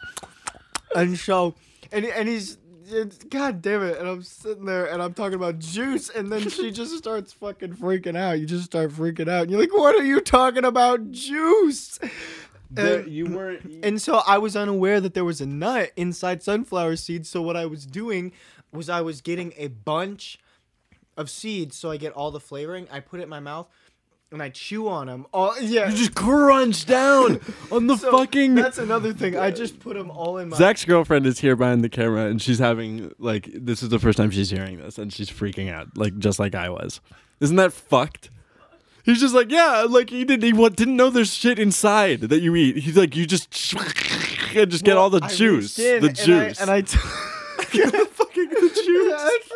And so, and and he's, it's, God damn it! And I'm sitting there and I'm talking about juice, and then she just starts fucking freaking out. You just start freaking out, and you're like, "What are you talking about, juice?" There- And, you weren't. and so I was unaware that there was a nut inside sunflower seeds. So what I was doing was I was getting a bunch of seeds, so I get all the flavoring. I put it in my mouth. And I chew on them. Oh yeah, you just crunch down on the So fucking. That's another thing. I just put them all in my. Zach's girlfriend is here behind the camera, and she's having like this is the first time she's hearing this, and she's freaking out, like just like I was. Isn't that fucked? He's just like, yeah, like he didn't, he what, didn't know there's shit inside that you eat. He's like, you just and just get all the I juice, the and juice, I, and I t- fucking the juice.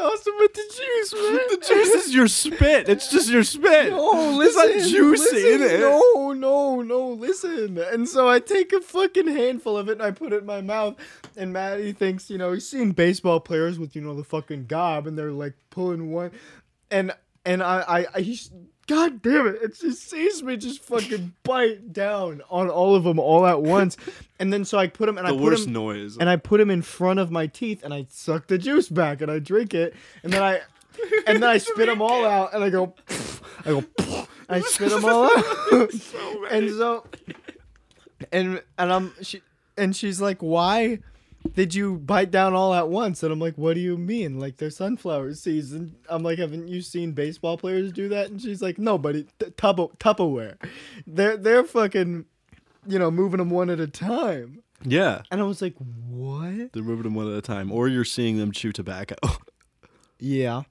awesome with the juice, man. The juice is your spit. It's just your spit. No, It's listen. not juicy listen, in it. No, no, no, listen. And so I take a fucking handful of it and I put it in my mouth. And Matti thinks, you know, he's seen baseball players with, you know, the fucking gob and they're like pulling one. And and I, I, I he's God damn it! It just sees me just fucking bite down on all of them all at once, and then so I put them and The I put worst them noise. and I put them in front of my teeth and I suck the juice back and I drink it. And then I and then I spit them all out and I go I go I spit them all out. And so and and I'm she and she's like why did you bite down all at once and I'm like what do you mean like they're sunflower seeds and I'm like haven't you seen baseball players do that and she's like no buddy t- Tupper- Tupperware they're they're fucking you know moving them one at a time yeah, and I was like what they're moving them one at a time, or you're seeing them chew tobacco. Yeah.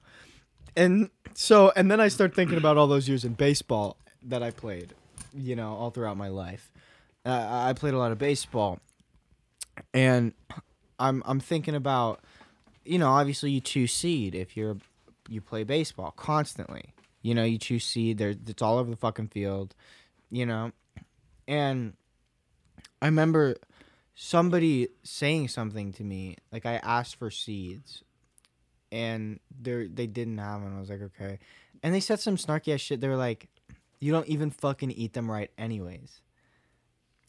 And so, and then I start thinking about all those years in baseball that I played, you know, all throughout my life. Uh, I played a lot of baseball. And I'm I'm thinking about, you know, obviously you choose seed if you're you play baseball constantly. You know, you choose seed. There, it's all over the fucking field. You know, and I remember somebody saying something to me. Like I asked for seeds, and they they didn't have them. I was like, okay. And they said some snarky ass shit. They were like, "You don't even fucking eat them right, anyways."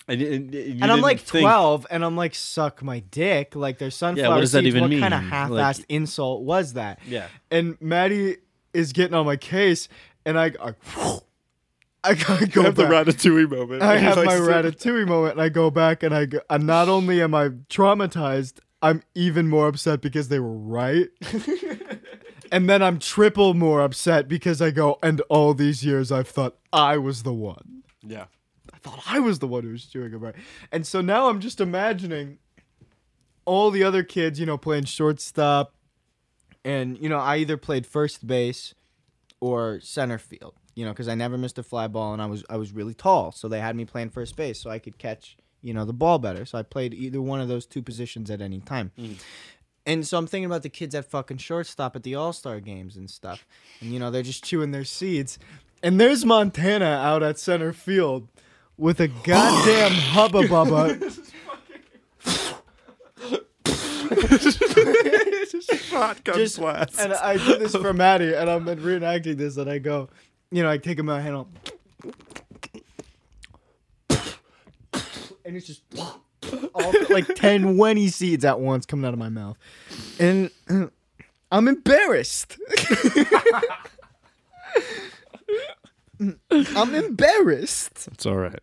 And, and, you and I'm like think- 12, and I'm like, "Suck my dick!" Like there's sunflower does that seeds. even what mean? kind of half-assed Like- insult was that? Yeah. And Matti is getting on my case, and I, I, I gotta You go have the back. ratatouille moment. I have like, my so- ratatouille moment, and I go back, and I go, and not only am I traumatized, I'm even more upset because they were right. and then I'm triple more upset because I go, and all these years I've thought I was the one. Yeah. Thought I was the one who was doing it right. And so now I'm just imagining all the other kids, you know, playing shortstop. And, you know, I either played first base or center field. you know, because I never missed a fly ball and I was I was really tall, so they had me playing first base so I could catch you know the ball better. So I played either one of those two positions at any time. Hmm. And so I'm thinking about the kids at fucking shortstop at the All Star games and stuff, and you know they're just chewing their seeds, and there's Montana out at center field with a goddamn hubba bubba. Shotgun Just- blast. and I do this for Matti, and I'm reenacting this, and I go, you know, I take him out hand and it's just all like 10, 20 seeds at once coming out of my mouth, and I'm embarrassed. I'm embarrassed. It's all right.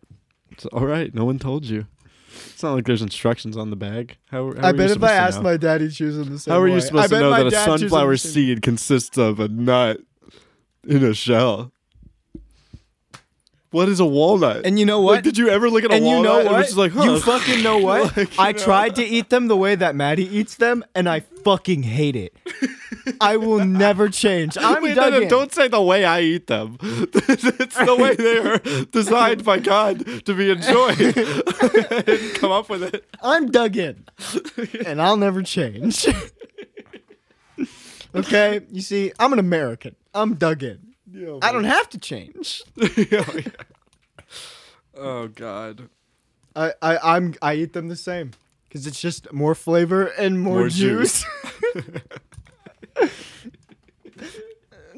It's all right. No one told you. It's not like there's instructions on the bag. How, how I you bet if I asked know? my dad, he'd choose the same How are you supposed to know that a dad chooses him sunflower seed consists of a nut in a shell? What is a walnut? And you know what? Like, did you ever look at a and you walnut know and what? like, huh? You fucking know what? Like, I know? tried to eat them the way that Matti eats them, and I fucking hate it. I will never change. I'm Wait, no, dug no, in. don't say the way I eat them. it's the way they are designed by God to be enjoyed. Come up with it. I'm dug in, and I'll never change. okay, you see, I'm an American. I'm dug in. I don't have to change. oh God. I, I I'm I eat them the same because it's just more flavor and more, More juice. juice.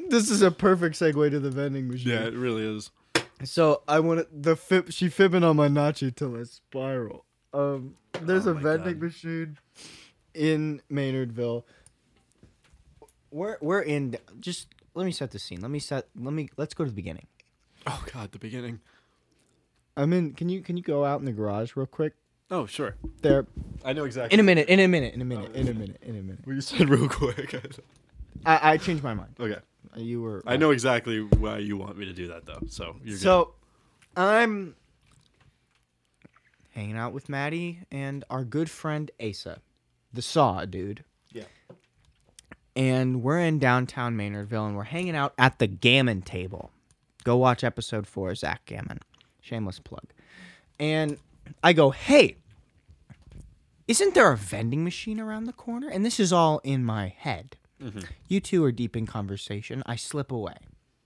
This is a perfect segue to the vending machine. Yeah, it really is. So I want the fib. She fibbing on my nacho till I spiral. Um, there's Oh a vending God. machine in Maynardville. We're we're in. Just let me set the scene. Let me set. Let me. Let's go to the beginning. Oh God, the beginning. I'm in. Can you can you go out in the garage real quick? Oh sure. There. I know exactly. In a minute. In a minute. In a minute. In a minute. In a minute. Well, you said real quick. I, I changed my mind. okay. You were. I know exactly why you want me to do that though. So you're So, I'm hanging out with Matti and our good friend Asa, the Saw dude. Yeah. And we're in downtown Maynardville and we're hanging out at the Gammon table. Go watch episode four, Zach Gammon. Shameless plug. And I go, hey, isn't there a vending machine around the corner? And this is all in my head. Mm-hmm. You two are deep in conversation. I slip away,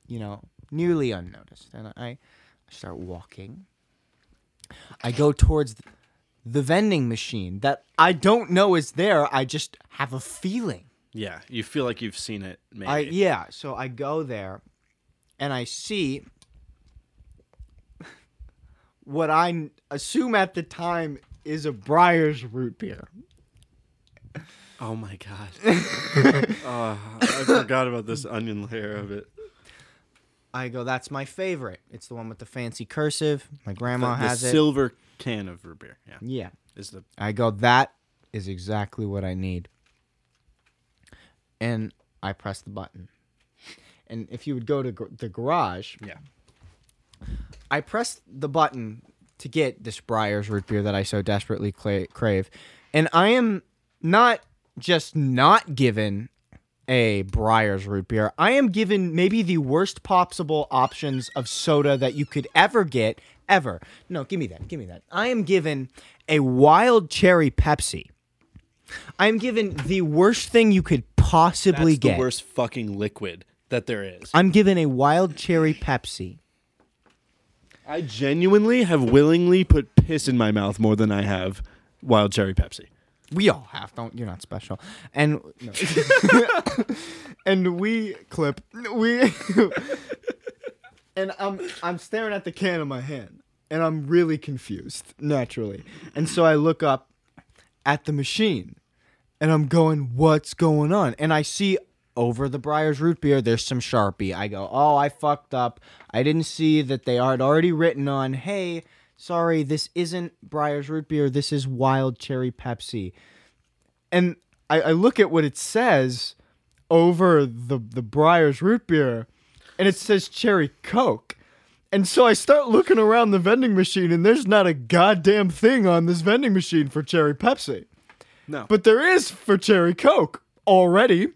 you know, nearly unnoticed. And I, I start walking. I go towards the vending machine that I don't know is there. I just have a feeling. Yeah, you feel like you've seen it. Maybe. I yeah, so I go there and I see what I assume at the time is a Briar's root beer. Oh my god. oh, I forgot about this onion layer of it. I go, that's my favorite. It's the one with the fancy cursive. My grandma the, the has it. silver can of root beer. Yeah, yeah. is the I go, that is exactly what I need. And I press the button. And if you would go to gr- the garage, yeah. I press the button to get this Briar's root beer that I so desperately cla- crave. And I am not just not given a Briar's root beer. I am given maybe the worst possible options of soda that you could ever get, ever. No, give me that. Give me that. I am given a wild cherry Pepsi. I am given the worst thing you could possibly get. That's the get. worst fucking liquid that there is. I'm given a wild cherry Pepsi. I genuinely have willingly put piss in my mouth more than I have wild cherry Pepsi. We all have. Don't you're not special. And no. and we clip we and I'm I'm staring at the can in my hand and I'm really confused naturally. And so I look up at the machine and I'm going what's going on? And I see over the Briar's root beer there's some Sharpie. I go, "Oh, I fucked up. I didn't see that they had already written on, "Hey, sorry, this isn't Briar's root beer. This is wild cherry Pepsi." and I, I look at what it says over the the Briar's root beer, and it says cherry coke. And so I start looking around the vending machine, and there's not a goddamn thing on this vending machine for cherry Pepsi, No. but there is for cherry coke already.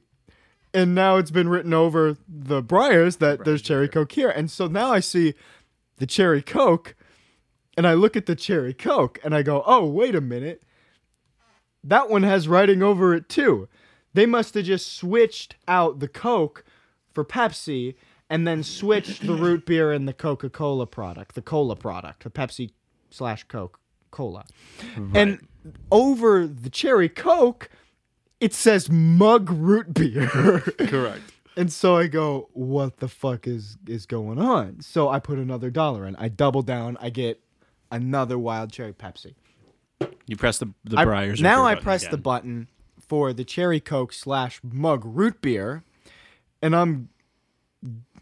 And now it's been written over the Briars that there's cherry coke here, and so now I see the cherry coke, and I look at the cherry coke, and I go, oh wait a minute, that one has writing over it too. They must have just switched out the Coke for Pepsi and then switched the root beer and the Coca Cola product, the cola product, the Pepsi slash Coke Cola. And over the cherry Coke, it says mug root beer. Correct. and so I go, what the fuck is is going on? So I put another dollar in. I double down. I get another wild cherry Pepsi. You press the the I- Briars. now I press again. the button for the cherry coke slash mug root beer, and I'm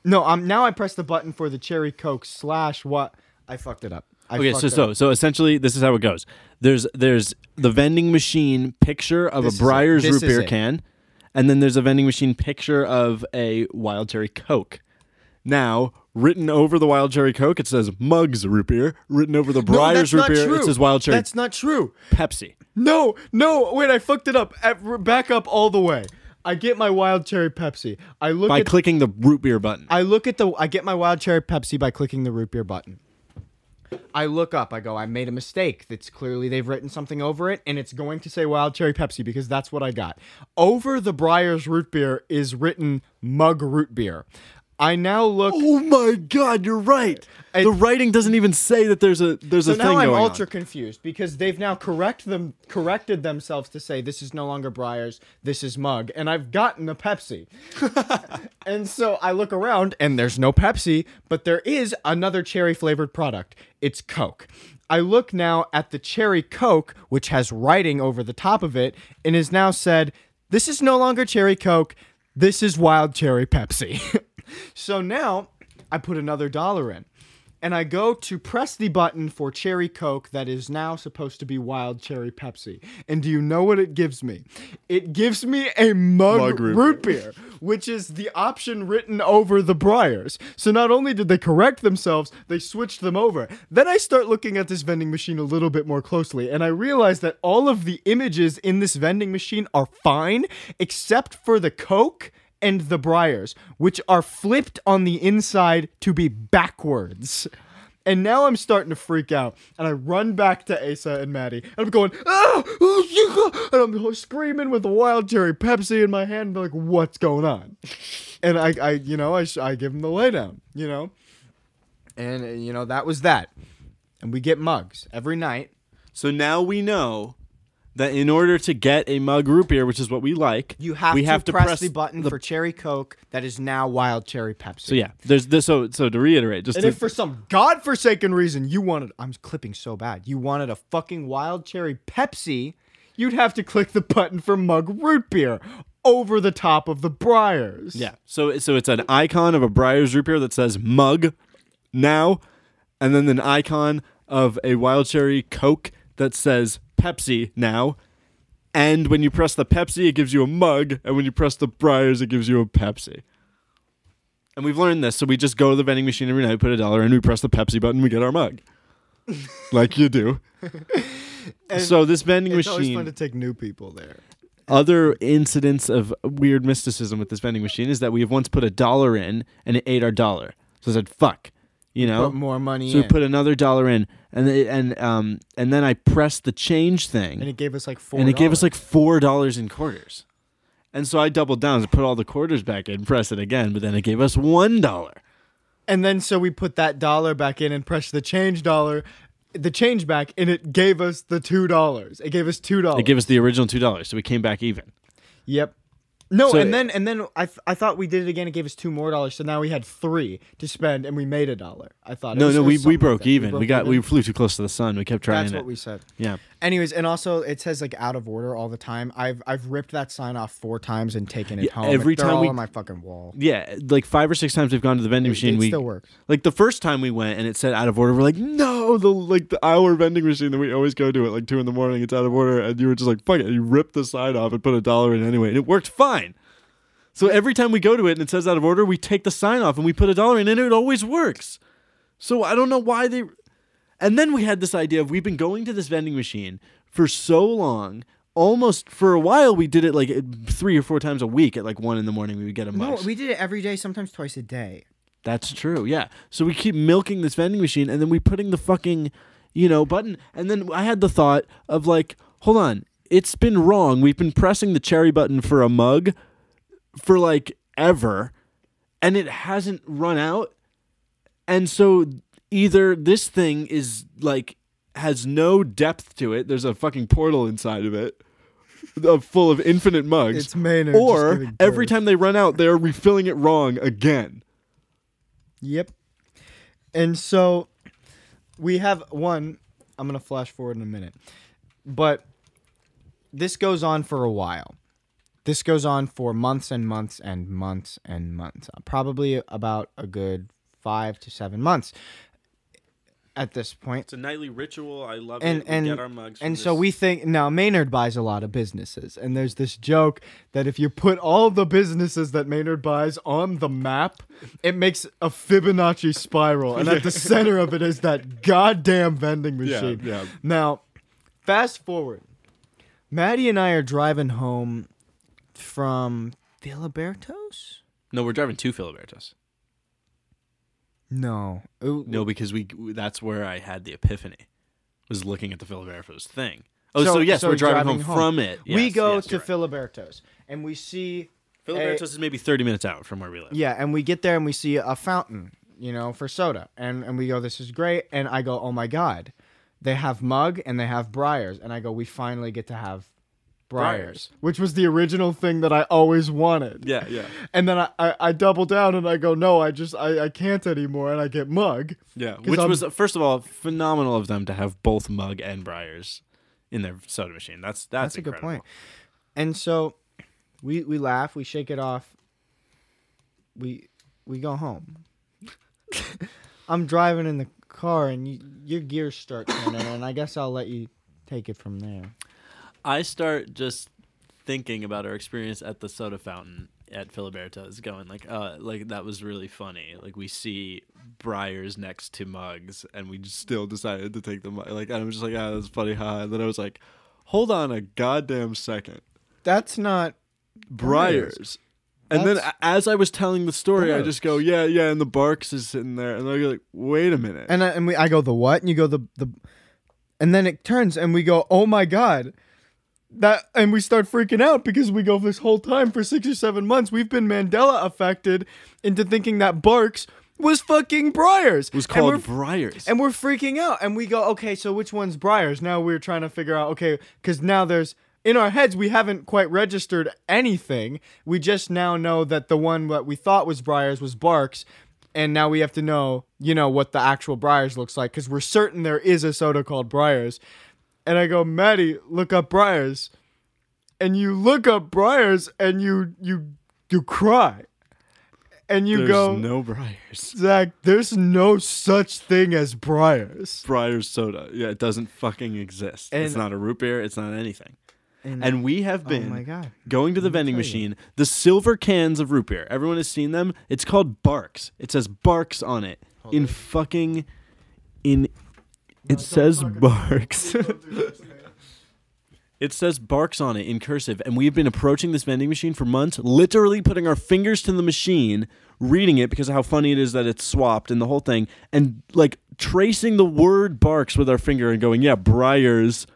no, I'm now I press the button for the cherry coke slash what I fucked it up. I Okay, so so up. so essentially, this is how it goes. There's there's the vending machine picture of This a. Briars root beer it. can, and then there's a vending machine picture of a wild cherry Coke. Now, written over the wild cherry Coke, it says Mugs root beer. Written over the No, Briars that's root beer, true. it says wild cherry That's not true. Pepsi. No, no, wait, I fucked it up. Back up all the way. I get my wild cherry Pepsi. I look By at clicking the root beer button. I look at the I get my wild cherry Pepsi by clicking the root beer button. I look up, I go, I made a mistake. That's clearly they've written something over it, and it's going to say wild cherry Pepsi because that's what I got. Over the Briars root beer is written mug root beer. I now look Oh my God, you're right. I- the writing doesn't even say that there's a there's so a thing now I'm going ultra on. confused because they've now correct them corrected themselves to say this is no longer Briars, this is Mug, and I've gotten a Pepsi. and so I look around and there's no Pepsi, but there is another cherry flavored product. It's Coke. I look now at the cherry Coke, which has writing over the top of it, and is now said, This is no longer cherry Coke, this is wild cherry Pepsi. so now I put another dollar in and I go to press the button for cherry coke that is now supposed to be wild cherry Pepsi. And do you know what it gives me? It gives me a mug, Mug root root beer, which is the option written over the Briars. So not only did they correct themselves, they switched them over. Then I start looking at this vending machine a little bit more closely, and I realize that all of the images in this vending machine are fine, except for the Coke and the Briars, which are flipped on the inside to be backwards. And now I'm starting to freak out, and I run back to Asa and Matti, and I'm going, ah, oh, yeah," and I'm screaming with a wild cherry Pepsi in my hand, and like, "What's going on?" And I, I, you know, I, I give them the laydown, you know, and you know that was that. And we get mugs every night. So now we know that in order to get a mug root beer, which is what we like, You have, we to, have to press, press the button for cherry Coke that is now wild cherry Pepsi. So yeah, there's this. So so to reiterate, just And to, if for some godforsaken reason you wanted, I'm clipping so bad, you wanted a fucking wild cherry Pepsi, you'd have to click the button for mug root beer over the top of the Briars. yeah, so so it's an icon of a Briars root beer that says mug now, and then an icon of a wild cherry Coke that says Pepsi now. And when you press the Pepsi, it gives you a mug, and when you press the Briars, it gives you a Pepsi. And we've learned this, so we just go to the vending machine every night, put a dollar in, we press the Pepsi button, we get our mug, like you do. So this vending machine. It's always machine. fun to take new people there. other incidents of weird mysticism with this vending machine is that we have once put a dollar in and it ate our dollar. So I said, "Fuck," you know. Put more money so in. we put another dollar in, and and um and then I pressed the change thing, and it gave us like four. and it gave us like four dollars in quarters. And so I doubled down and put all the quarters back in, press it again, but then it gave us one dollar. And then so we put that dollar back in and pressed the change dollar, the change back, and it gave us the two dollars. It gave us two dollars. It gave us the original two dollars, so we came back even. Yep. No, So- and then and then I, th- I thought we did it again. It gave us two more dollars, so now we had three to spend, and we made a dollar. I thought. It No, was- no, we, we like broke that. even. We, broke got we flew too close to the sun. We kept trying That's it. what we said. yeah. Anyways, and also it says like out of order all the time. I've I've ripped that sign off four times and taken it Yeah, home. every They're time all we- on my fucking wall. Yeah, like five or six times we've gone to the vending machine. it we still works. Like the first time we went and it said out of order, we're like, no, the like the hour vending machine that we always go to at like two in the morning, it's out of order, and you were just like, fuck it, you ripped the sign off and put a dollar in anyway, and it worked fine. So every time we go to it and it says out of order, we take the sign off and we put a dollar in, and it always works. So I don't know why they. And then we had this idea of we've been going to this vending machine for so long. almost for a while we did it like three or four times a week at like one in the morning we would get a No, mug. we did it every day, sometimes twice a day. That's true. Yeah. So we keep milking this vending machine and then we putting the fucking, you know, button and then I had the thought of like, hold on, it's been wrong. We've been pressing the cherry button for a mug for like ever and it hasn't run out. And so either this thing is like has no depth to it. There's a fucking portal inside of it. uh, Full of infinite mugs. It's Maynard. or every time they run out, they're refilling it wrong again. Yep. And so we have one. I'm going to flash forward in a minute. But this goes on for a while. This goes on for months and months and months and months. Uh, Probably about a good five to seven months at this point. It's a nightly ritual. I love And- it. We and- get our mugs. And from so this- we think now Maynard buys a lot of businesses, and there's this joke that if you put all the businesses that Maynard buys on the map, it makes a Fibonacci spiral, and at the center of it is that goddamn vending Yeah, machine. yeah. Now, fast forward, Matti and I are driving home from Filiberto's. No, we're driving to Filiberto's. No, Ooh, No, because we that's where I had the epiphany. Was looking at the Filiberto's thing. Oh, So- so, yes, so we're driving, driving home, home. from it. we go yes, to right. Filiberto's, and we see Filiberto's is maybe thirty minutes out from where we live. Yeah, and we get there and we see a fountain, you know, for soda. And and we go, This is great. And I go, Oh my god. They have mug and they have briars. And I go, We finally get to have briars. Briars. Which was the original thing that I always wanted. yeah, yeah, And then I, I, I double down and I go, No, I just I, I can't anymore and I get mug. yeah. 'Cause Which I'm- was first of all phenomenal of them to have both mug and Briars in their soda machine. That's that's, That's, a good point. And so we we laugh, we shake it off, we we go home. I'm driving in the car and you, your gears start turning, and I guess I'll let you take it from there. I start just thinking about our experience at the soda fountain at Filiberto's, going like, uh, like that was really funny. Like we see Briars next to mugs, and we just still decided to take the mug. Like and I'm just like, ah, that's funny, huh? And then I was like, hold on a goddamn second, That's not Briars. And then That's- as I was telling the story, I just go, yeah, yeah, and the Barq's is sitting there, and they're like, wait a minute. and I, and we I go the what and you go the the, and then it turns and we go oh my god. That and we start freaking out because we go this whole time for six or seven months we've been Mandela affected into thinking that Barq's was fucking Briars. it was And called Briars. and we're freaking out and we go okay so which one's briars now we're trying to figure out okay because now there's in our heads we haven't quite registered anything we just now know that the one that we thought was briars was barq's and now we have to know you know what the actual briars looks like because we're certain there is a soda called briars and i go matti look up briars and you look up briars and you you you cry and you There's go no Briars. Zach, there's no such thing as Briars. Briars soda. Yeah, it doesn't fucking exist. it's not a root beer. It's not anything. And, And we have oh been my god, going to the vending machine. The silver cans of root beer. Everyone has seen them. It's called Barq's. It says Barq's on it. in fucking in it says Barq's. It says Barq's on it in cursive, and we've been approaching this vending machine for months, literally putting our fingers to the machine, reading it because of how funny it is that it's swapped and the whole thing, and like tracing the word Barq's with our finger and going, yeah, Briars.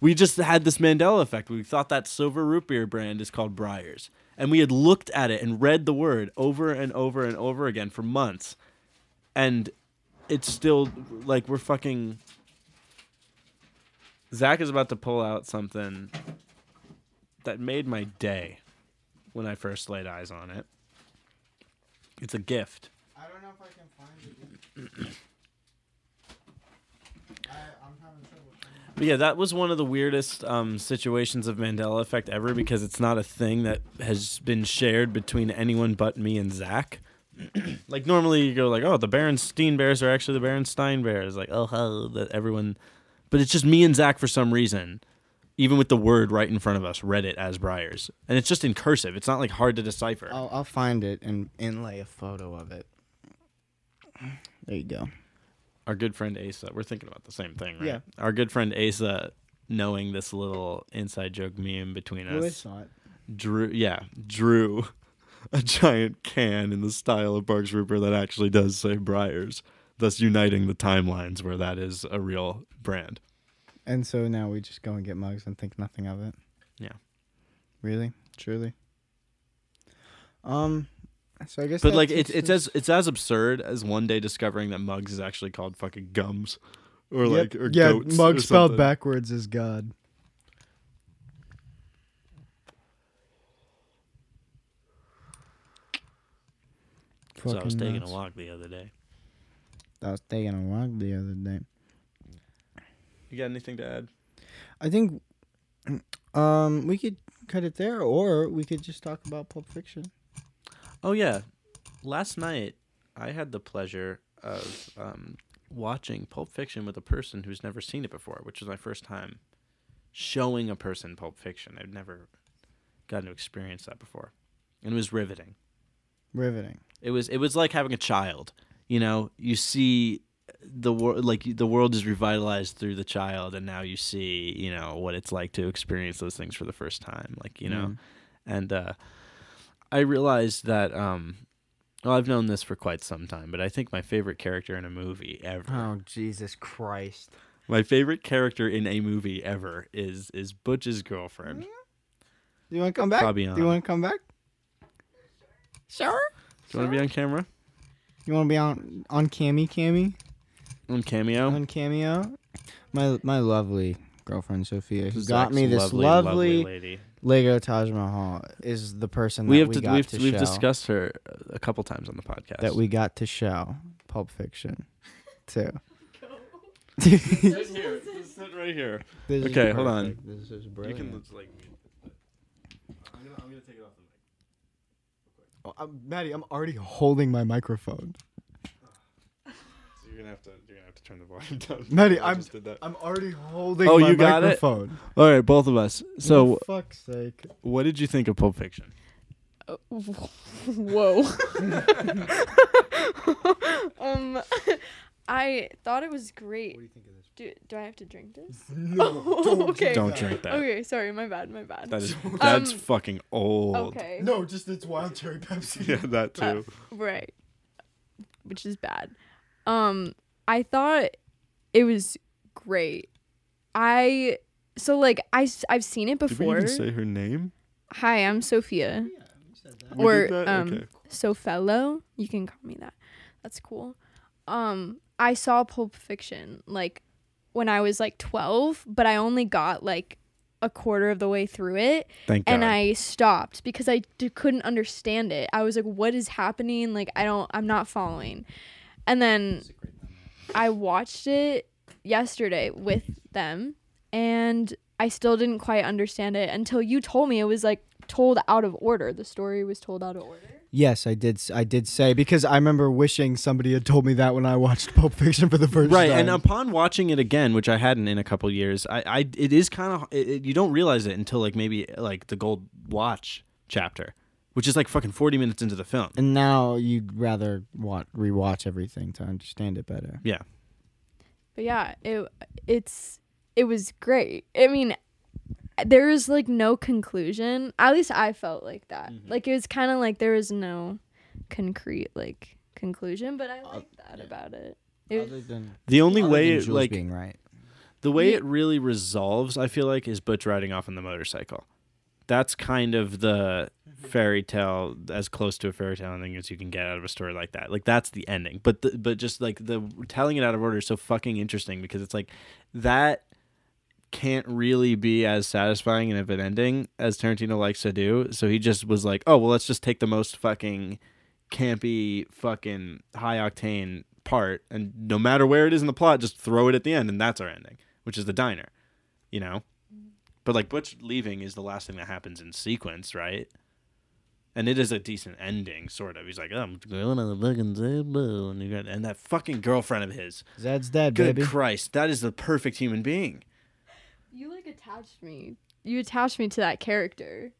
We just had this Mandela effect. We thought that silver root beer brand is called Briars. And we had looked at it and read the word over and over and over again for months. And it's still like we're fucking Zach is about to pull out something that made my day when I first laid eyes on it. It's a gift. I don't know if I can find it. I, I'm having trouble. But yeah, that was one of the weirdest um, situations of Mandela effect ever because it's not a thing that has been shared between anyone but me and Zach. like normally you go like, oh, the Berenstein Bears are actually the Berenstain Bears. Like, oh, oh how that everyone, but it's just me and Zach for some reason. Even with the word right in front of us, read it as Briars, and it's just in cursive. It's not like hard to decipher. I'll, I'll find it and inlay a photo of it. There you go. our good friend Asa, we're thinking about the same thing, right? Yeah. Our good friend Asa knowing this little inside joke meme between us. Drew, yeah, drew a giant can in the style of Barq's root beer that actually does say Briars, thus uniting the timelines where that is a real brand. And so now we just go and get mugs and think nothing of it. Yeah. Really? Truly? Um so I guess But like it's it's as it's as absurd as one day discovering that mugs is actually called fucking gums, or Yep. like or yeah, goats mug spelled something. backwards is God. So I was taking nuts. a walk the other day. I was taking a walk the other day. You got anything to add? I think um we could cut it there or we could just talk about Pulp Fiction. Oh yeah, last night I had the pleasure of um, watching Pulp Fiction with a person who's never seen it before, which was my first time showing a person Pulp Fiction. I've never gotten to experience that before, and it was riveting. Riveting. It was it was like having a child. You know, you see the world like the world is revitalized through the child, and now you see you know what it's like to experience those things for the first time. Like you know, Mm. and uh, I realized that. Um, well, I've known this for quite some time, but I think my favorite character in a movie ever, Oh Jesus Christ. my favorite character in a movie ever is is Butch's girlfriend. Do you want to come back? Fabienne. Do you want to come back? Sure. Do you want to be on camera You want to be on on Cammy Cammy on Cameo? on Cameo? My my lovely girlfriend Sophia who got Zach's me this lovely, lady. Lego Taj Mahal is the person We that have we to, got we've to we've show discussed her a couple times on the podcast. that we got to show Pulp Fiction too. sit here, just sit right here. This is Okay, hold on. This is brilliant. You can like. I'm gonna, I'm gonna take it off the mic. Oh, I'm, Matti, I'm already holding my microphone. So you're gonna have to you're gonna have to turn the volume down. Matti, I I'm- just did that. I'm already holding my microphone. Oh, my you got it? microphone. All right, both of us. So, For fuck's sake. what did you think of Pulp Fiction? Uh, Whoa. um, I thought it was great. What do you think of this? Do, do I have to drink this? No, Oh, okay. Don't drink that. Okay, sorry, my bad, my bad. That is that's Um, fucking old. okay. No, just it's wild cherry Pepsi. Yeah, that Uh, too. Right. Which is bad. Um, I thought it was great. I so like I I've seen it Did we before. even say her name? Hi, I'm Sophia. We or did that? um Okay. Sofello. You can call me that. That's cool. Um, I saw Pulp Fiction like when I was like 12, but I only got like a quarter of the way through it Thank God. and I stopped because I d- couldn't understand it. I was like, "What is happening? Like, I don't, I'm not following." And then I watched it yesterday with them, and I still didn't quite understand it until you told me it was like told out of order. The story was told out of order. Yes, I did. s- I did say because I remember wishing somebody had told me that when I watched Pulp Fiction for the first right time. Right, and upon watching it again which i hadn't in a couple years i, I it is kind of it, it- you don't realize it until like maybe like the gold watch chapter which is like fucking 40 minutes into the film and now you'd rather watch, rewatch everything to understand it better. yeah But yeah, it it's it was great. I mean, there was like no conclusion. At least I felt like that. Mhm. Like it was kind of like there was no concrete like conclusion, but I like that about it. It was, than the only other way than it, Jules like being right. the way Ye- it really resolves i feel like is butch riding off on the motorcycle that's kind of the fairy tale as close to a fairy tale ending as you can get out of a story like that like that's the ending but the, but just like the telling it out of order is so fucking interesting because it's like that can't really be as satisfying and of an ending as Tarantino likes to do. So he just was like oh well let's just take the most fucking campy fucking high octane part and no matter where it is in the plot just throw it at the end and that's our ending which is the diner you know? But like butch leaving is the last thing that happens in sequence right? And it is a decent ending sort of. He's like oh, i'm going on the fucking table and, you got, and that fucking girlfriend of his. Zed's dead, good baby. christ that is the perfect human being you like attached me. You attached me to that character.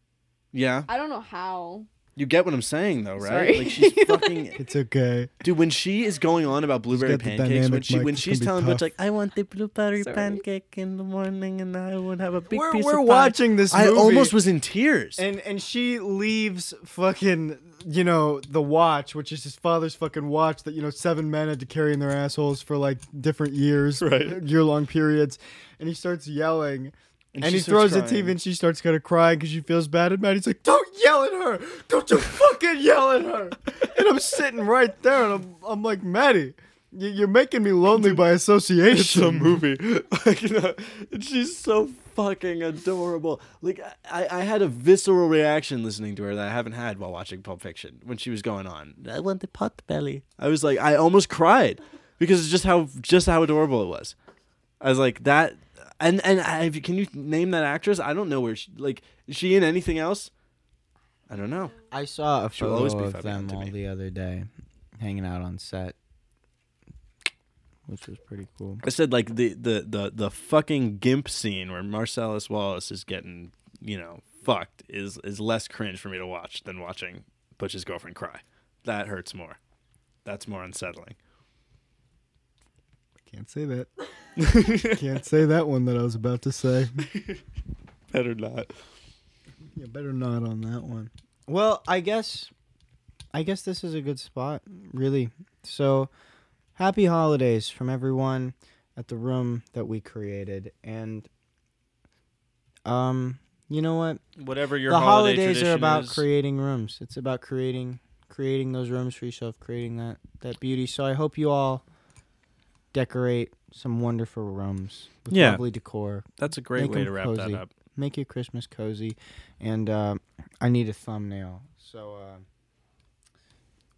yeah I don't know how. You get what I'm saying, though, right? Sorry. Like she's fucking It's okay. dude. When she is going on about blueberry got the pancakes, when dynamic she mic, when it's she's gonna be telling Butch tough. like, "I want the blueberry Sorry. pancake in the morning, and I would have a big We're, piece we're of pie." watching this I almost was in tears. And and she leaves fucking you know the watch, which is his father's fucking watch that you know seven men had to carry in their assholes for like different years, Right. year long periods. And he starts yelling. And, she he throws the crying. TV and she starts kind of crying because she feels bad. And Matti's like, "Don't yell at her! Don't you fucking yell at her!" And I'm sitting right there, and I'm, I'm like, "Matti, you- you're making me lonely by association." it's a movie. like, you know, and she's so fucking adorable. Like I, I had a visceral reaction listening to her that I haven't had while watching Pulp Fiction when she was going on. I want the pot belly. I was like, I almost cried because it's just how just how adorable it was. I was like that, and and I, can you name that actress? I don't know where she like is she in anything else? I don't know. I saw a She'll photo of them all me. the other day, hanging out on set, which was pretty cool. I said like the the the the fucking gimp scene where Marcellus Wallace is getting you know fucked is is less cringe for me to watch than watching Butch's girlfriend cry. That hurts more. That's more unsettling. I can't say that. Can't say that one that I was about to say. Better not. Yeah, better not on that one. Well, I guess, I guess this is a good spot, really. So, happy holidays from everyone at the room that we created, and um, you know what? Whatever your the holiday holidays are about is. creating rooms. It's about creating creating those rooms for yourself, creating that that beauty. So I hope you all decorate some wonderful rooms with Yeah. lovely decor. That's a great Make way 'em to wrap cozy. that up. Make your Christmas cozy, and uh, I need a thumbnail. So uh,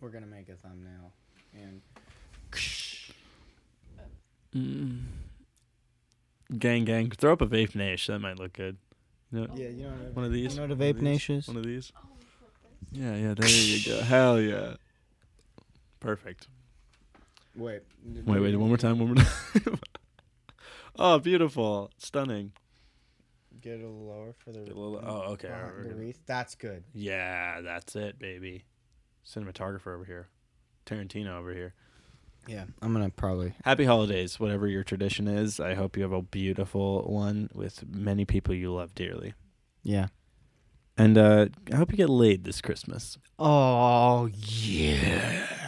we're gonna make a thumbnail, and Mm. Gang, gang. Throw up a vape nash. That might look good. You know, yeah, you know what one of these. You know what a One of vape these? nash is? One of these. Yeah, yeah. There you go. Hell yeah. Perfect. Wait, Wait, wait. One more time. One more time. oh, beautiful. Stunning. Get a little lower for the. Little- oh, okay, behind the wreath. That's good. Yeah, that's it, baby. Cinematographer over here. Tarantino over here. Yeah, I'm gonna probably. Happy holidays, whatever your tradition is. I hope you have a beautiful one with many people you love dearly. Yeah. And uh, I hope you get laid this Christmas. Oh yeah.